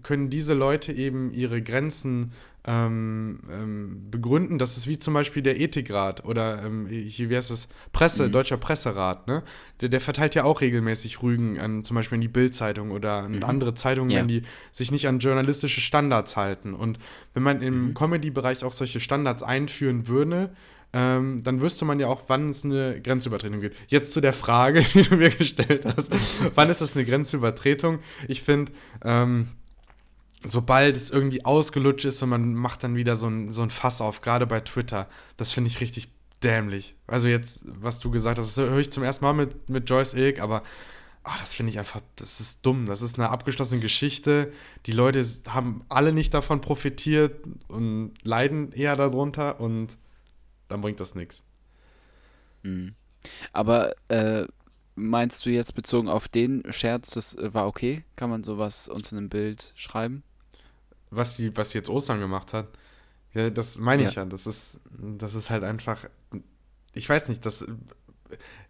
können diese Leute eben ihre Grenzen ähm, ähm, begründen. Das ist wie zum Beispiel der Ethikrat oder ähm, hier, wie heißt das? Presse, mhm. Deutscher Presserat, ne? Der, der, verteilt ja auch regelmäßig Rügen an zum Beispiel an die Bildzeitung oder an mhm. andere Zeitungen, ja. wenn die sich nicht an journalistische Standards halten. Und wenn man im mhm. Comedy-Bereich auch solche Standards einführen würde, ähm, dann wüsste man ja auch, wann es eine Grenzübertretung gibt. Jetzt zu der Frage, die du mir gestellt hast. wann ist es eine Grenzübertretung? Ich finde, ähm, sobald es irgendwie ausgelutscht ist und man macht dann wieder so ein, so ein Fass auf, gerade bei Twitter, das finde ich richtig dämlich. Also jetzt, was du gesagt hast, das höre ich zum ersten Mal mit, mit Joyce Ilk, aber oh, das finde ich einfach, das ist dumm. Das ist eine abgeschlossene Geschichte. Die Leute haben alle nicht davon profitiert und leiden eher darunter und dann bringt das nichts. Mhm. Aber äh, meinst du jetzt bezogen auf den Scherz, das äh, war okay? Kann man sowas unter einem Bild schreiben? was die, was jetzt Ostern gemacht hat, ja, das meine ich ja. ja. Das ist, das ist halt einfach, ich weiß nicht, das,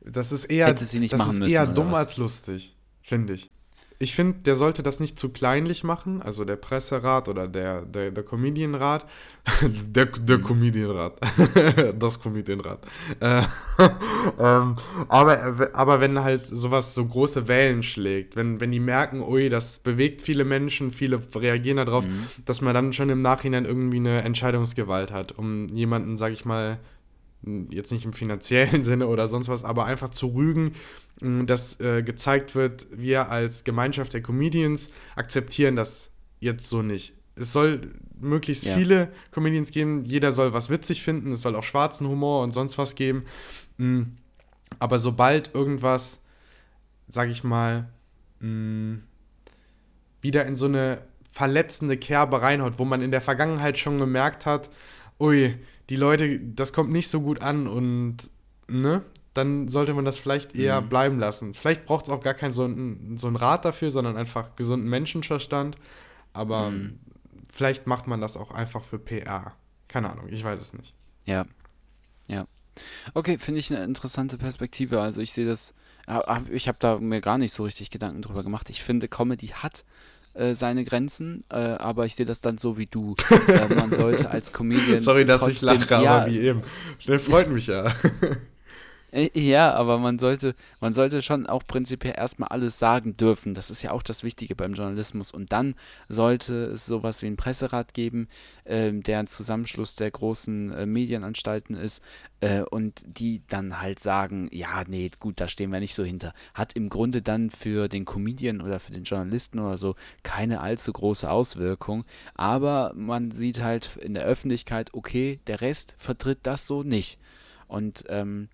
das ist eher, das ist müssen, eher dumm als lustig, finde ich ich finde, der sollte das nicht zu kleinlich machen, also der Presserat oder der, der, der Comedianrat. der der mhm. Comedianrat. das Comedianrat. Äh, ähm, aber, aber wenn halt sowas so große Wellen schlägt, wenn, wenn die merken, ui, das bewegt viele Menschen, viele reagieren darauf, mhm. dass man dann schon im Nachhinein irgendwie eine Entscheidungsgewalt hat, um jemanden, sag ich mal, jetzt nicht im finanziellen Sinne oder sonst was, aber einfach zu rügen, dass äh, gezeigt wird, wir als Gemeinschaft der Comedians akzeptieren das jetzt so nicht. Es soll möglichst ja. viele Comedians geben, jeder soll was witzig finden, es soll auch schwarzen Humor und sonst was geben. Aber sobald irgendwas, sag ich mal, wieder in so eine verletzende Kerbe reinhaut, wo man in der Vergangenheit schon gemerkt hat, ui, die Leute, das kommt nicht so gut an und ne, dann sollte man das vielleicht eher Mhm. bleiben lassen. Vielleicht braucht es auch gar keinen so einen, so Rat dafür, sondern einfach gesunden Menschenverstand. Aber Mhm. vielleicht macht man das auch einfach für PR. Keine Ahnung, ich weiß es nicht. Ja. Ja. Okay, finde ich eine interessante Perspektive. Also ich sehe das, hab- ich habe da mir gar nicht so richtig Gedanken drüber gemacht. Ich finde, Comedy hat äh, seine Grenzen, äh, aber ich sehe das dann so wie du. äh, man sollte als Comedian Sorry, dass ich trotzdem- lache, ja, aber wie eben. Das freut mich ja. Äh, Ja, aber man sollte, man sollte schon auch prinzipiell erstmal alles sagen dürfen. Das ist ja auch das Wichtige beim Journalismus. Und dann sollte es sowas wie einen Presserat geben, ähm, der ein Zusammenschluss der großen äh, Medienanstalten ist äh, und die dann halt sagen, ja, nee, gut, da stehen wir nicht so hinter. Hat im Grunde dann für den Comedian oder für den Journalisten oder so keine allzu große Auswirkung. Aber man sieht halt in der Öffentlichkeit, okay, der Rest vertritt das so nicht. Und ähm,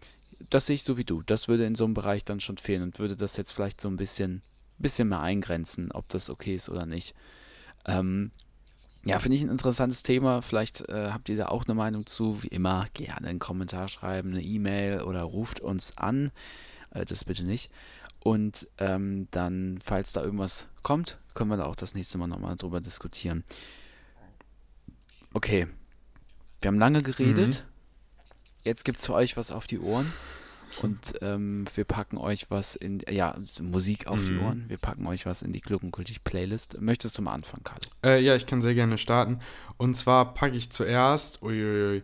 das sehe ich so wie du. Das würde in so einem Bereich dann schon fehlen und würde das jetzt vielleicht so ein bisschen, bisschen mehr eingrenzen, ob das okay ist oder nicht. Ähm, ja, finde ich ein interessantes Thema. Vielleicht äh, habt ihr da auch eine Meinung zu. Wie immer, gerne einen Kommentar schreiben, eine E-Mail oder ruft uns an. Äh, das bitte nicht. Und ähm, dann, falls da irgendwas kommt, können wir da auch das nächste Mal nochmal drüber diskutieren. Okay. Wir haben lange geredet. Jetzt gibt's für euch was auf die Ohren. Und ähm, wir packen euch was in, ja, Musik auf die Ohren. Wir packen euch was in die Gluckenkultig-Playlist. Möchtest du mal anfangen, Carlo? Äh, ja, ich kann sehr gerne starten. Und zwar packe ich zuerst. Uiuiui.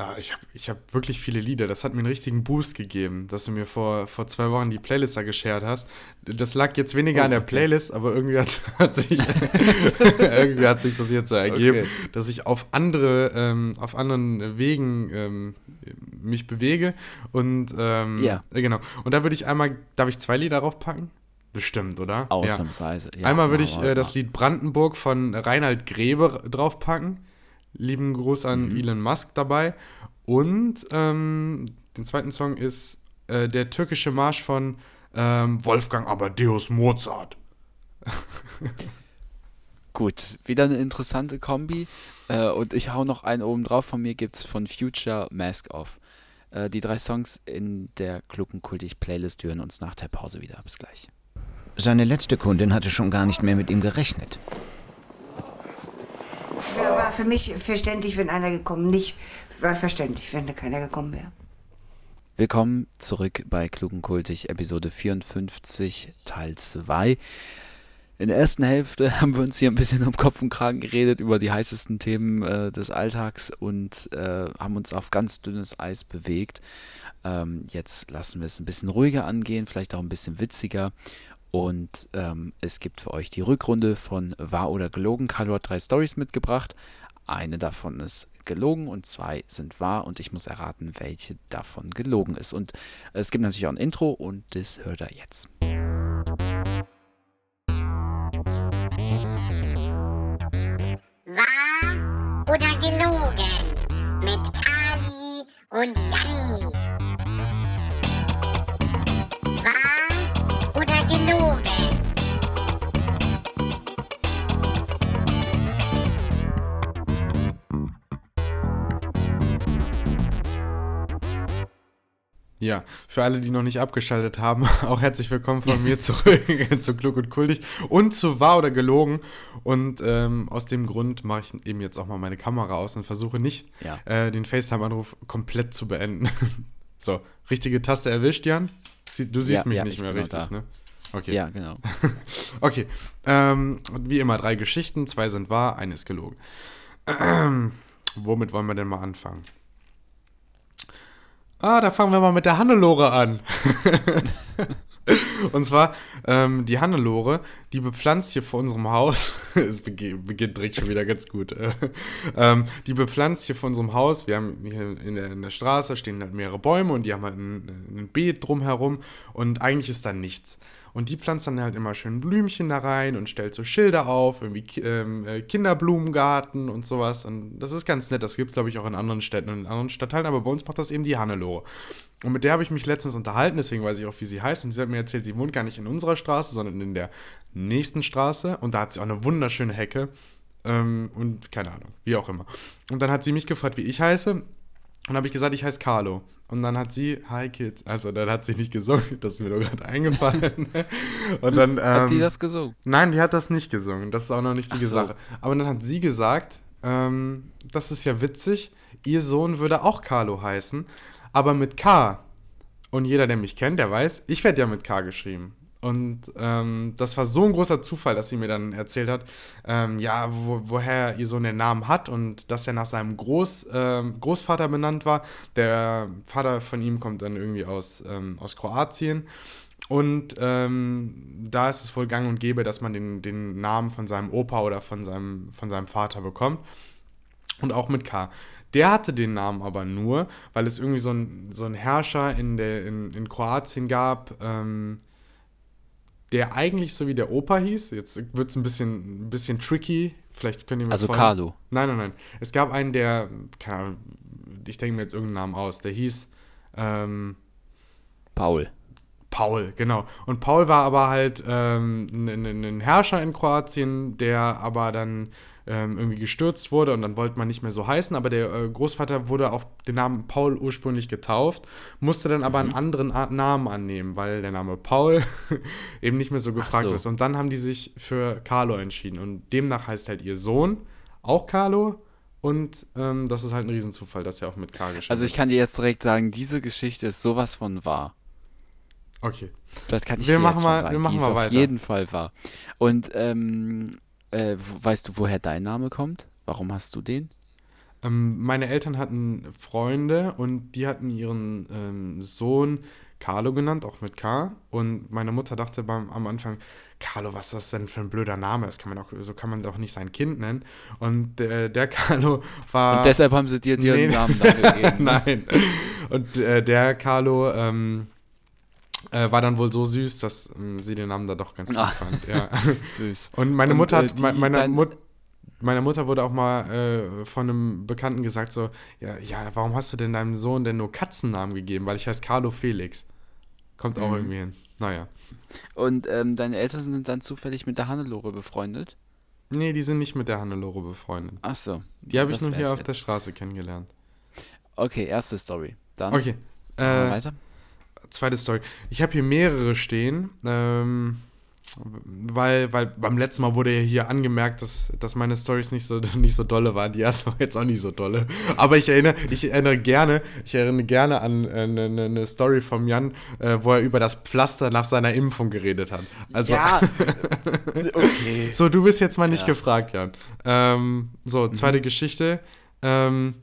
Ah, ich habe ich hab wirklich viele Lieder. Das hat mir einen richtigen Boost gegeben, dass du mir vor, vor zwei Wochen die Playlist da geshared hast. Das lag jetzt weniger Oh, an der okay. Playlist, aber irgendwie hat, hat, sich, irgendwie hat sich das jetzt so ergeben, Okay. dass ich auf andere, ähm, auf anderen Wegen ähm, mich bewege. Und ähm, Ja. genau. Und da würde ich einmal, darf ich zwei Lieder draufpacken? Bestimmt, oder? Ausnahmsweise. Ja, Einmal würde ich äh, das. Lied Brandenburg von Reinhard Grebe draufpacken. Lieben Gruß an Mhm. Elon Musk dabei. Und ähm, den zweiten Song ist äh, der türkische Marsch von ähm, Wolfgang Amadeus Mozart. Gut, wieder eine interessante Kombi. Äh, und ich hau noch einen oben drauf. Von mir gibt's von Future Mask Off. Äh, die drei Songs in der Gluckenkultig-Playlist hören uns nach der Pause wieder. Bis gleich. Seine letzte Kundin hatte schon gar nicht mehr mit ihm gerechnet. War für mich verständlich, wenn einer gekommen nicht war verständlich, wenn da keiner gekommen wäre. Willkommen zurück bei Klugenkultig, Episode 54, Teil 2. In der ersten Hälfte haben wir uns hier ein bisschen um Kopf und Kragen geredet über die heißesten Themen äh, des Alltags und äh, haben uns auf ganz dünnes Eis bewegt. Ähm, jetzt lassen wir es ein bisschen ruhiger angehen, vielleicht auch ein bisschen witziger. Und ähm, es gibt für euch die Rückrunde von Wahr oder Gelogen. Carlo hat drei Stories mitgebracht. Eine davon ist gelogen und zwei sind wahr und ich muss erraten, welche davon gelogen ist. Und es gibt natürlich auch ein Intro und das hört er jetzt. Wahr oder gelogen? Mit Kali und Janni. Ja, für alle, die noch nicht abgeschaltet haben, auch herzlich willkommen von mir zurück zu Klug und Kultig und zu Wahr oder Gelogen. Und ähm, aus dem Grund mache ich eben jetzt auch mal meine Kamera aus und versuche nicht, Ja. äh, den FaceTime-Anruf komplett zu beenden. so, richtige Taste erwischt, Jan? Du siehst Ja, mich ja, nicht ich mehr richtig, ne? Okay. Ja, genau. Okay. Ähm, wie immer drei Geschichten, zwei sind wahr, eine ist gelogen. Womit wollen wir denn mal anfangen? Ah, da fangen wir mal mit der Hannelore an. Und zwar, ähm, die Hannelore, die bepflanzt hier vor unserem Haus, es beginnt direkt schon wieder ganz gut, äh, ähm, die bepflanzt hier vor unserem Haus, wir haben hier in der, in der Straße stehen halt mehrere Bäume und die haben halt ein, ein Beet drumherum und eigentlich ist da nichts. Und die pflanzt dann halt immer schön Blümchen da rein und stellt so Schilder auf, irgendwie ähm, äh, Kinderblumengarten und sowas. Und das ist ganz nett. Das gibt es, glaube ich, auch in anderen Städten und in anderen Stadtteilen. Aber bei uns macht das eben die Hannelore. Und mit der habe ich mich letztens unterhalten, deswegen weiß ich auch, wie sie heißt. Und sie hat mir erzählt, sie wohnt gar nicht in unserer Straße, sondern in der nächsten Straße. Und da hat sie auch eine wunderschöne Hecke. Ähm, und keine Ahnung, wie auch immer. Und dann hat sie mich gefragt, wie ich heiße. Und habe ich gesagt, ich heiße Carlo. Und dann hat sie, hi Kids, also dann hat sie nicht gesungen, das ist mir nur gerade eingefallen. Und dann, ähm, Hat die das gesungen? Nein, die hat das nicht gesungen. Das ist auch noch nicht die so. Sache. Aber dann hat sie gesagt, ähm, das ist ja witzig, ihr Sohn würde auch Carlo heißen, aber mit K. Und jeder, der mich kennt, der weiß, ich werde ja mit K geschrieben. Und ähm, das war so ein großer Zufall, dass sie mir dann erzählt hat, ähm, ja, wo, woher ihr Sohn den Namen hat und dass er nach seinem Groß, ähm, Großvater benannt war. Der Vater von ihm kommt dann irgendwie aus, ähm, aus Kroatien. Und ähm, da ist es wohl gang und gäbe, dass man den, den Namen von seinem Opa oder von seinem, von seinem Vater bekommt. Und auch mit K. Der hatte den Namen aber nur, weil es irgendwie so ein, so Herrscher in, der, in, in Kroatien gab, ähm, der eigentlich so wie der Opa hieß. Jetzt wird es ein bisschen, ein bisschen tricky. Vielleicht könnt ihr mir Also folgen. Carlo. Nein, nein, nein. Es gab einen, der, keine Ahnung, ich denke mir jetzt irgendeinen Namen aus, der hieß ähm, Paul. Paul, genau. Und Paul war aber halt ähm, ein, Herrscher in Kroatien, der aber dann ähm, irgendwie gestürzt wurde und dann wollte man nicht mehr so heißen, aber der äh, Großvater wurde auf den Namen Paul ursprünglich getauft, musste dann aber einen anderen A Namen annehmen, weil der Name Paul eben nicht mehr so gefragt so. ist. Und dann haben die sich für Carlo entschieden und demnach heißt halt ihr Sohn auch Carlo und ähm, das ist halt ein Riesenzufall, dass er auch mit K geschrieben Also ich kann dir jetzt direkt sagen, diese Geschichte ist sowas von wahr. Okay. Das kann ich Wir dir machen mal- sagen. wir machen mal auf weiter. jeden Fall wahr. Und ähm, äh, weißt du, woher dein Name kommt? Warum hast du den? Ähm, meine Eltern hatten Freunde und die hatten ihren ähm, Sohn Carlo genannt, auch mit K. Und meine Mutter dachte beim, am Anfang, Carlo, was ist das denn für ein blöder Name? Das kann man auch, so kann man doch nicht sein Kind nennen. Und der, der Carlo war. Und deshalb haben sie dir den Ah. Nee. Namen da gegeben. ne? Nein. Und äh, der Carlo ähm, äh, war dann wohl so süß, dass ähm, sie den Namen da doch ganz gut Ah. fand. Ja. Süß. Und meine Und, Mutter äh, hat, die- meine, Mut, meine Mutter wurde auch mal äh, von einem Bekannten gesagt so, ja, ja, warum hast du denn deinem Sohn denn nur Katzennamen gegeben? Weil ich heiße Carlo Felix. Kommt auch Mhm. irgendwie hin. Naja. Und ähm, deine Eltern sind dann zufällig mit der Hannelore befreundet? Nee, die sind nicht mit der Hannelore befreundet. Ach so. Die habe ich nur hier wär's auf der jetzt. Straße kennengelernt. Okay, erste Story. Dann Okay. machen wir Äh, weiter. Zweite Story. Ich habe hier mehrere stehen, ähm, weil, weil beim letzten Mal wurde ja hier angemerkt, dass, dass meine Stories nicht so, nicht so dolle waren. Die erste war jetzt auch nicht so dolle. Aber ich erinnere, ich erinnere gerne, ich erinnere gerne an eine, eine, Story vom Jan, äh, wo er über das Pflaster nach seiner Impfung geredet hat. Also, ja, okay. so, du bist jetzt mal nicht Ja. gefragt, Jan. Ähm, so, zweite Geschichte. Ähm,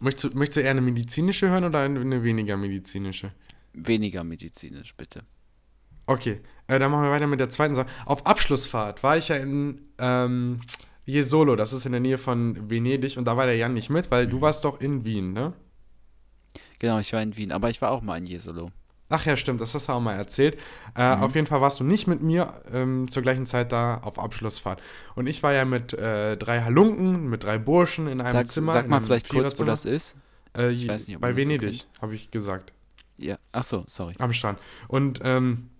möchtest, du, möchtest du eher eine medizinische hören oder eine, weniger medizinische? Weniger medizinisch, bitte. Okay, äh, dann machen wir weiter mit der zweiten Sache. Auf Abschlussfahrt war ich ja in ähm, Jesolo, das ist in der Nähe von Venedig und da war der Jan nicht mit, weil Mhm. du warst doch in Wien, ne? Genau, ich war in Wien, aber ich war auch mal in Jesolo. Ach ja, stimmt, das hast du auch mal erzählt. Äh, Mhm. Auf jeden Fall warst du nicht mit mir ähm, zur gleichen Zeit da auf Abschlussfahrt. Und ich war ja mit äh, drei Halunken, mit drei Burschen in einem Sag, Zimmer. sag mal vielleicht kurz, wo das ist. Äh, Ich weiß nicht, ob bei so Venedig, kennt. habe ich gesagt. Ja, ach so, sorry. Am Strand. Und ähm,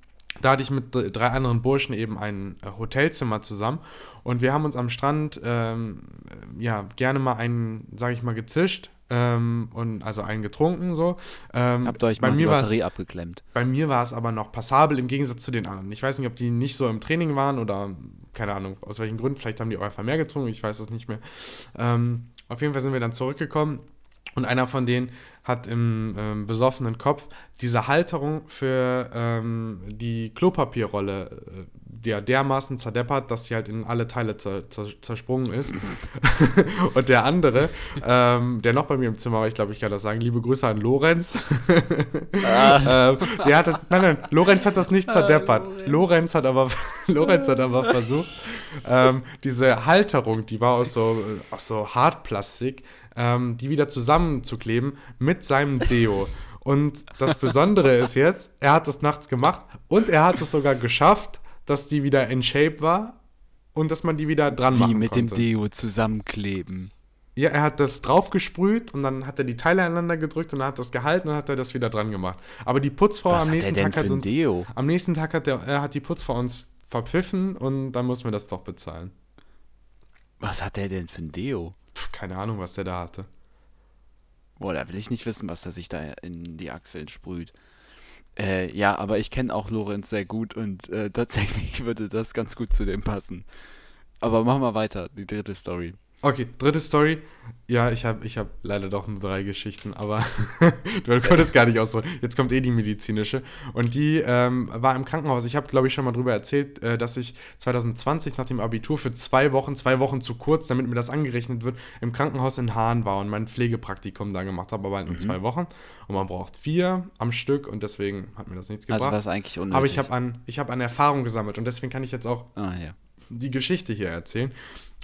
da hatte ich mit dr- drei anderen Burschen eben ein äh, Hotelzimmer zusammen. Und wir haben uns am Strand ähm, äh, ja gerne mal einen, sage ich mal, gezischt. Ähm, und also einen getrunken so. Ähm, Habt ihr euch bei mal die mir war's- Batterie abgeklemmt? bei mir war es aber noch passabel im Gegensatz zu den anderen. Ich weiß nicht, ob die nicht so im Training waren oder keine Ahnung, aus welchen Gründen. Vielleicht haben die auch einfach mehr getrunken, ich weiß es nicht mehr. Ähm, auf jeden Fall sind wir dann zurückgekommen und einer von denen hat im ähm, besoffenen Kopf diese Halterung für ähm, die Klopapierrolle äh, der dermaßen zerdeppert, dass sie halt in alle Teile zer zer zersprungen ist. und der andere, ähm, der noch bei mir im Zimmer war, ich glaube, ich kann das sagen, liebe Grüße an Lorenz. ähm, der hatte, nein, nein, Lorenz hat das nicht zerdeppert. Lorenz hat aber, Lorenz hat aber versucht, ähm, diese Halterung, die war aus so, äh, aus so Hartplastik, ähm, die wieder zusammenzukleben mit seinem Deo. Und das Besondere ist jetzt, er hat es nachts gemacht und er hat es sogar geschafft, dass die wieder in Shape war und dass man die wieder dran Wie machen mit konnte. dem Deo zusammenkleben. Ja, er hat das draufgesprüht und dann hat er die Teile aneinander gedrückt und dann hat das gehalten und dann hat er das wieder dran gemacht. Aber die Putzfrau Was am nächsten er Tag hat uns Deo? am nächsten Tag hat er hat die Putzfrau uns verpfiffen und dann mussten wir das doch bezahlen. Was hat der denn für ein Deo? Pff, keine Ahnung, was der da hatte. Boah, da will ich nicht wissen, was er sich da in die Achseln sprüht. Äh, ja, aber ich kenne auch Lorenz sehr gut und äh, tatsächlich würde das ganz gut zu dem passen. Aber machen wir weiter, die dritte Story. Okay, dritte Story. Ja, ich habe ich hab leider doch nur drei Geschichten, aber du konntest gar nicht ausdrücken. Jetzt kommt eh die medizinische. Und die ähm, war im Krankenhaus. Ich habe, glaube ich, schon mal drüber erzählt, äh, dass ich 2020 nach dem Abitur für zwei Wochen, zwei Wochen zu kurz, damit mir das angerechnet wird, im Krankenhaus in Hahn war und mein Pflegepraktikum da gemacht habe, aber halt nur Mhm. zwei Wochen. Und man braucht vier am Stück und deswegen hat mir das nichts gebracht. Also war es eigentlich unnötig. aber ich habe an, ich hab an Erfahrung gesammelt und deswegen kann ich jetzt auch Ah, ja. die Geschichte hier erzählen.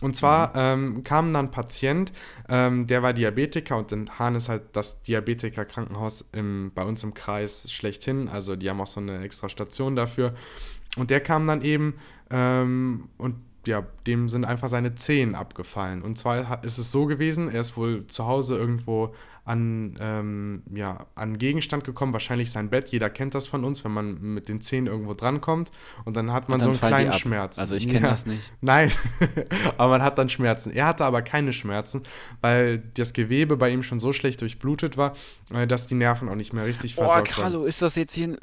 Und zwar ähm, kam dann ein Patient, ähm, der war Diabetiker und in Hahn ist halt das Diabetiker-Krankenhaus bei uns im Kreis schlechthin. Also die haben auch so eine extra Station dafür. Und der kam dann eben ähm, und ja, dem sind einfach seine Zehen abgefallen. Und zwar ist es so gewesen, er ist wohl zu Hause irgendwo an, ähm, ja, an Gegenstand gekommen, wahrscheinlich sein Bett. Jeder kennt das von uns, wenn man mit den Zehen irgendwo drankommt und dann hat man dann so einen kleinen. Schmerz. Also ich kenne das nicht. Nein, aber man hat dann Schmerzen. Er hatte aber keine Schmerzen, weil das Gewebe bei ihm schon so schlecht durchblutet war, äh, dass die Nerven auch nicht mehr richtig Boah, versorgt waren. Carlo, ist das jetzt hier ein,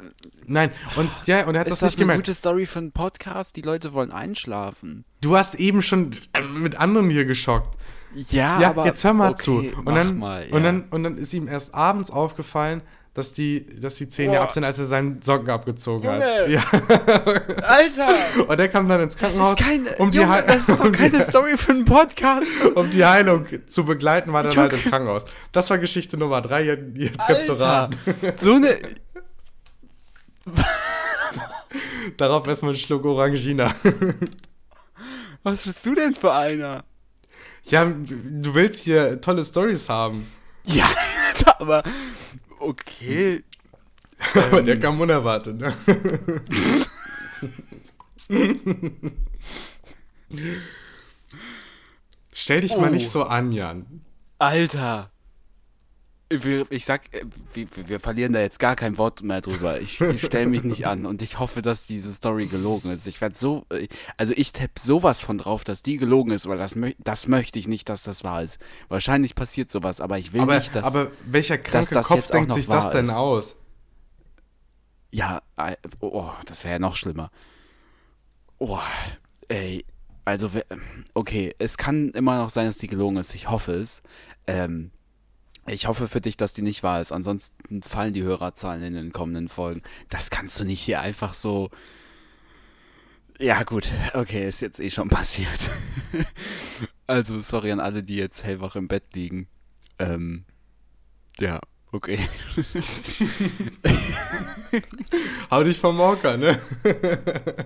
Nein, und ja, und er hat ist das das nicht eine gemerkt. gute Story für einen Podcast? Die Leute wollen einschlafen. Du hast eben schon äh, mit anderen hier geschockt. Ja, Ja, aber jetzt hör mal okay, zu. Und dann, mal, und, ja. dann, und dann ist ihm erst abends aufgefallen, dass die, dass die Zähne ab sind, als er seinen Socken abgezogen Junge. hat. Ja. Alter! Und er kam dann ins Das Krankenhaus, ist keine, um, Junge, das ist doch um, keine Story für einen Podcast. um die Heilung zu begleiten, war dann Junge. halt im Krankenhaus. Das war Geschichte Nummer drei. Jetzt jetzt kannst du raten. So eine. Darauf erstmal einen Schluck Orangina. Was bist du denn für einer? Ja, du willst hier tolle Stories haben. Ja, Alter, aber. Okay. Aber Ähm. der kam unerwartet, ne? Stell dich mal Oh. nicht so an, Jan. Alter. Wir, ich sag, äh, wir, wir verlieren da jetzt gar kein Wort mehr drüber. Ich, ich stelle mich nicht an und ich hoffe, dass diese Story gelogen ist. Ich werde so, äh, also ich tippe sowas von drauf, dass die gelogen ist, weil das, mö das möchte ich nicht, dass das wahr ist. Wahrscheinlich passiert sowas, aber ich will Aber, nicht, dass. aber welcher kranke das Kopf denkt sich das denn ist. aus? Ja, oh, das wäre ja noch schlimmer. Oh, ey, also, okay, es kann immer noch sein, dass die gelogen ist. Ich hoffe es. Ähm, ich hoffe für dich, dass die nicht wahr ist. Ansonsten fallen die Hörerzahlen in den kommenden Folgen. Das kannst du nicht hier einfach so. Ja, gut, okay, ist jetzt eh schon passiert. also, sorry an alle, die jetzt hellwach im Bett liegen. Ähm, ja, okay. Hau dich vom Mocker, ne?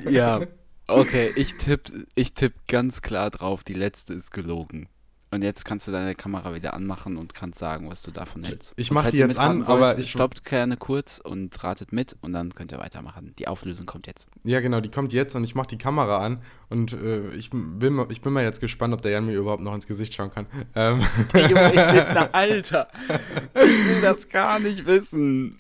Ja, okay, ich tipp, ich tipp ganz klar drauf, die letzte ist gelogen. Und jetzt kannst du deine Kamera wieder anmachen und kannst sagen, was du davon hältst. Ich Und mach falls die jetzt an, aber wollt, ich- Stoppt gerne kurz und ratet mit und dann könnt ihr weitermachen. Die Auflösung kommt jetzt. Ja, genau, die kommt jetzt und ich mach die Kamera an und äh, ich, bin, mal- ich bin mal jetzt gespannt, ob der Jan mir überhaupt noch ins Gesicht schauen kann. Ähm, Junge, ich bin da, Alter. Ich will das gar nicht wissen.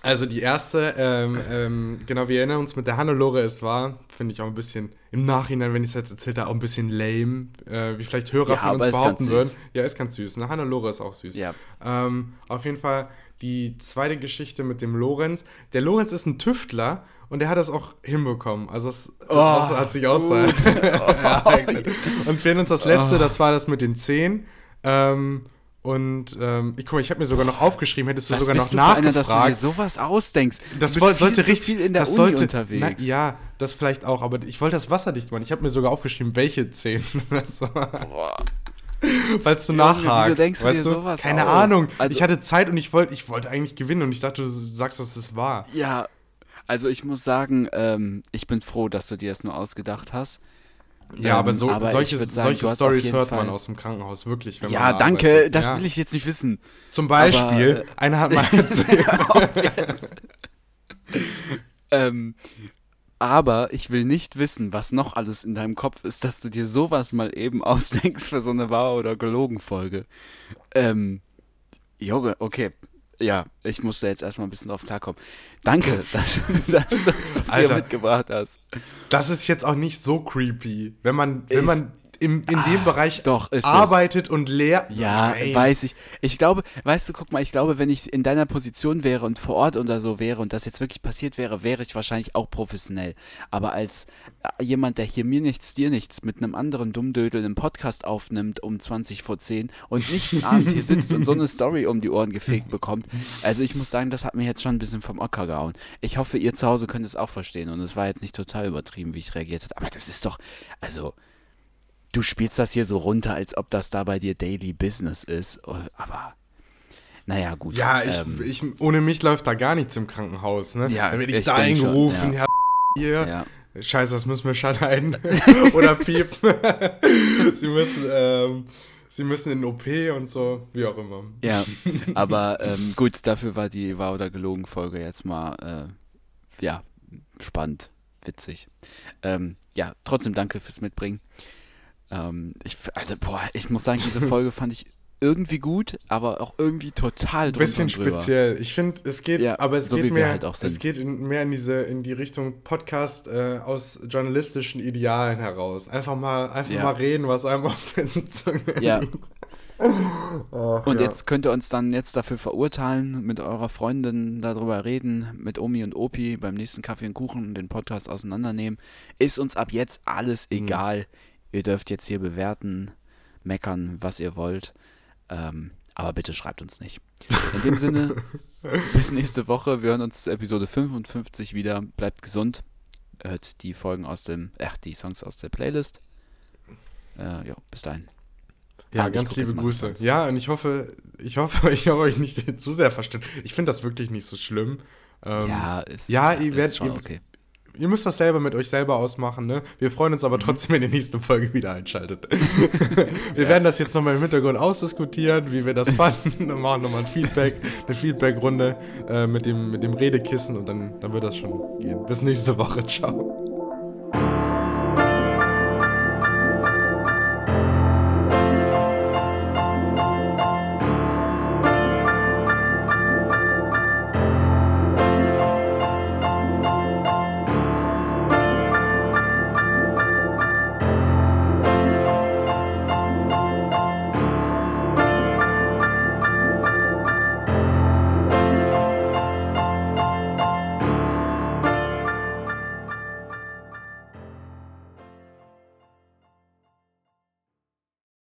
Also die erste, ähm, ähm, genau, wir erinnern uns mit der Hannelore, es war, finde ich auch ein bisschen, im Nachhinein, wenn ich es jetzt erzählt habe, auch ein bisschen lame, äh, wie vielleicht Hörer Ja, von uns behaupten würden. Ja, ist ganz süß. Ne? Hannelore ist auch süß. Ja. Ähm, auf jeden Fall die zweite Geschichte mit dem Lorenz. Der Lorenz ist ein Tüftler und der hat das auch hinbekommen. Also es, Oh, auch, hat sich ausgezahlt. ja, und wir erinnern uns das letzte, Oh. das war das mit den Zehen. Ähm, und ähm, ich guck mal, ich habe mir sogar noch aufgeschrieben, hättest du Was sogar noch du für einer, dass du dir nachgefragt. sowas ausdenkst? Das du viel sollte richtig in der das Uni sollte, unterwegs. Na, ja, das vielleicht auch, aber ich wollte das wasserdicht machen. Ich habe mir sogar aufgeschrieben, welche Zehen. das war. Boah. Falls du Junge, nachhakst. wieso denkst du weißt dir sowas Keine aus? Ahnung. Also- ich hatte Zeit und ich wollte ich wollte eigentlich gewinnen und ich dachte, du sagst, dass es war. Ja, also ich muss sagen, ähm, ich bin froh, dass du dir das nur ausgedacht hast. Ja, Ähm, aber, so, aber solche, sagen, solche Stories hört man Fall- aus dem Krankenhaus, wirklich. Wenn man Ja, da danke, arbeitet. das ja. will ich jetzt nicht wissen. Zum Beispiel, Aber, äh, einer hat mal erzählt. Ähm, aber ich will nicht wissen, was noch alles in deinem Kopf ist, dass du dir sowas mal eben ausdenkst für so eine Wahr- oder Gelogen-Folge. Ähm, Junge, okay. Ja, ich musste jetzt erstmal ein bisschen drauf klarkommen. Danke, dass, dass du das hier mitgebracht hast. das ist jetzt auch nicht so creepy. Wenn man, wenn Ist- man im, in dem Bereich doch, ist es. arbeitet und lehrt. Ja, Nein. weiß ich. Ich glaube, weißt du, guck mal, ich glaube, wenn ich in deiner Position wäre und vor Ort oder so wäre und das jetzt wirklich passiert wäre, wäre ich wahrscheinlich auch professionell. Aber als äh, jemand, der hier mir nichts, dir nichts mit einem anderen Dummdödel einen Podcast aufnimmt um 20 vor 10 und nichts ahnt, hier sitzt und so eine Story um die Ohren gefegt bekommt. Also ich muss sagen, das hat mir jetzt schon ein bisschen vom Ocker gehauen. Ich hoffe, ihr zu Hause könnt es auch verstehen und es war jetzt nicht total übertrieben, wie ich reagiert habe. Aber das ist doch, also du spielst das hier so runter, als ob das da bei dir Daily Business ist. Oh, Aber naja, gut. Ja, ich, ähm, ich, ohne mich läuft da gar nichts im Krankenhaus, ne? Ja, Dann werde ich, ich da denk schon, eingerufen, ja. ja. hier. ja. Scheiße, das müssen wir schneiden. Oder piepen. sie müssen, ähm, sie müssen in den OP und so, wie auch immer. Ja, aber ähm, gut, dafür war die Wahr oder gelogen Folge jetzt mal, äh, ja, spannend, witzig. Ähm, ja, trotzdem danke fürs Mitbringen. Ähm, ich, also, boah, ich muss sagen, diese Folge fand ich irgendwie gut, aber auch irgendwie total Ein bisschen speziell. Ich finde, es geht, Ja, aber es so geht mehr, halt es geht in, mehr in diese, in die Richtung Podcast äh, aus journalistischen Idealen heraus. Einfach mal, einfach Ja. mal reden, was einem auf den Zunge Ja. liegt. Ach, Und ja. jetzt könnt ihr uns dann jetzt dafür verurteilen, mit eurer Freundin darüber reden, mit Omi und Opi beim nächsten Kaffee und Kuchen und den Podcast auseinandernehmen. Ist uns ab jetzt alles Mhm. Ihr dürft jetzt hier bewerten, meckern, was ihr wollt. Ähm, aber bitte schreibt uns nicht. In dem Sinne, bis nächste Woche. Wir hören uns zu Episode 55 wieder. Bleibt gesund. Hört die Folgen aus dem, äh, die Songs aus der Playlist. Äh, ja, bis dahin. Ja, Ah, ganz liebe Grüße. Ja, und ich hoffe, ich hoffe, ich habe euch nicht zu sehr verstanden. Ich finde das wirklich nicht so schlimm. Ähm, ja, ist, ja, ihr werdet- okay. Ihr müsst das selber mit euch selber ausmachen, ne? Wir freuen uns aber Mhm. trotzdem, wenn ihr nächste Folge wieder einschaltet. wir werden das jetzt nochmal im Hintergrund ausdiskutieren, wie wir das fanden und machen nochmal ein Feedback, eine Feedback-Runde äh, mit, dem, mit dem Redekissen und dann, dann wird das schon gehen. Bis nächste Woche. Ciao.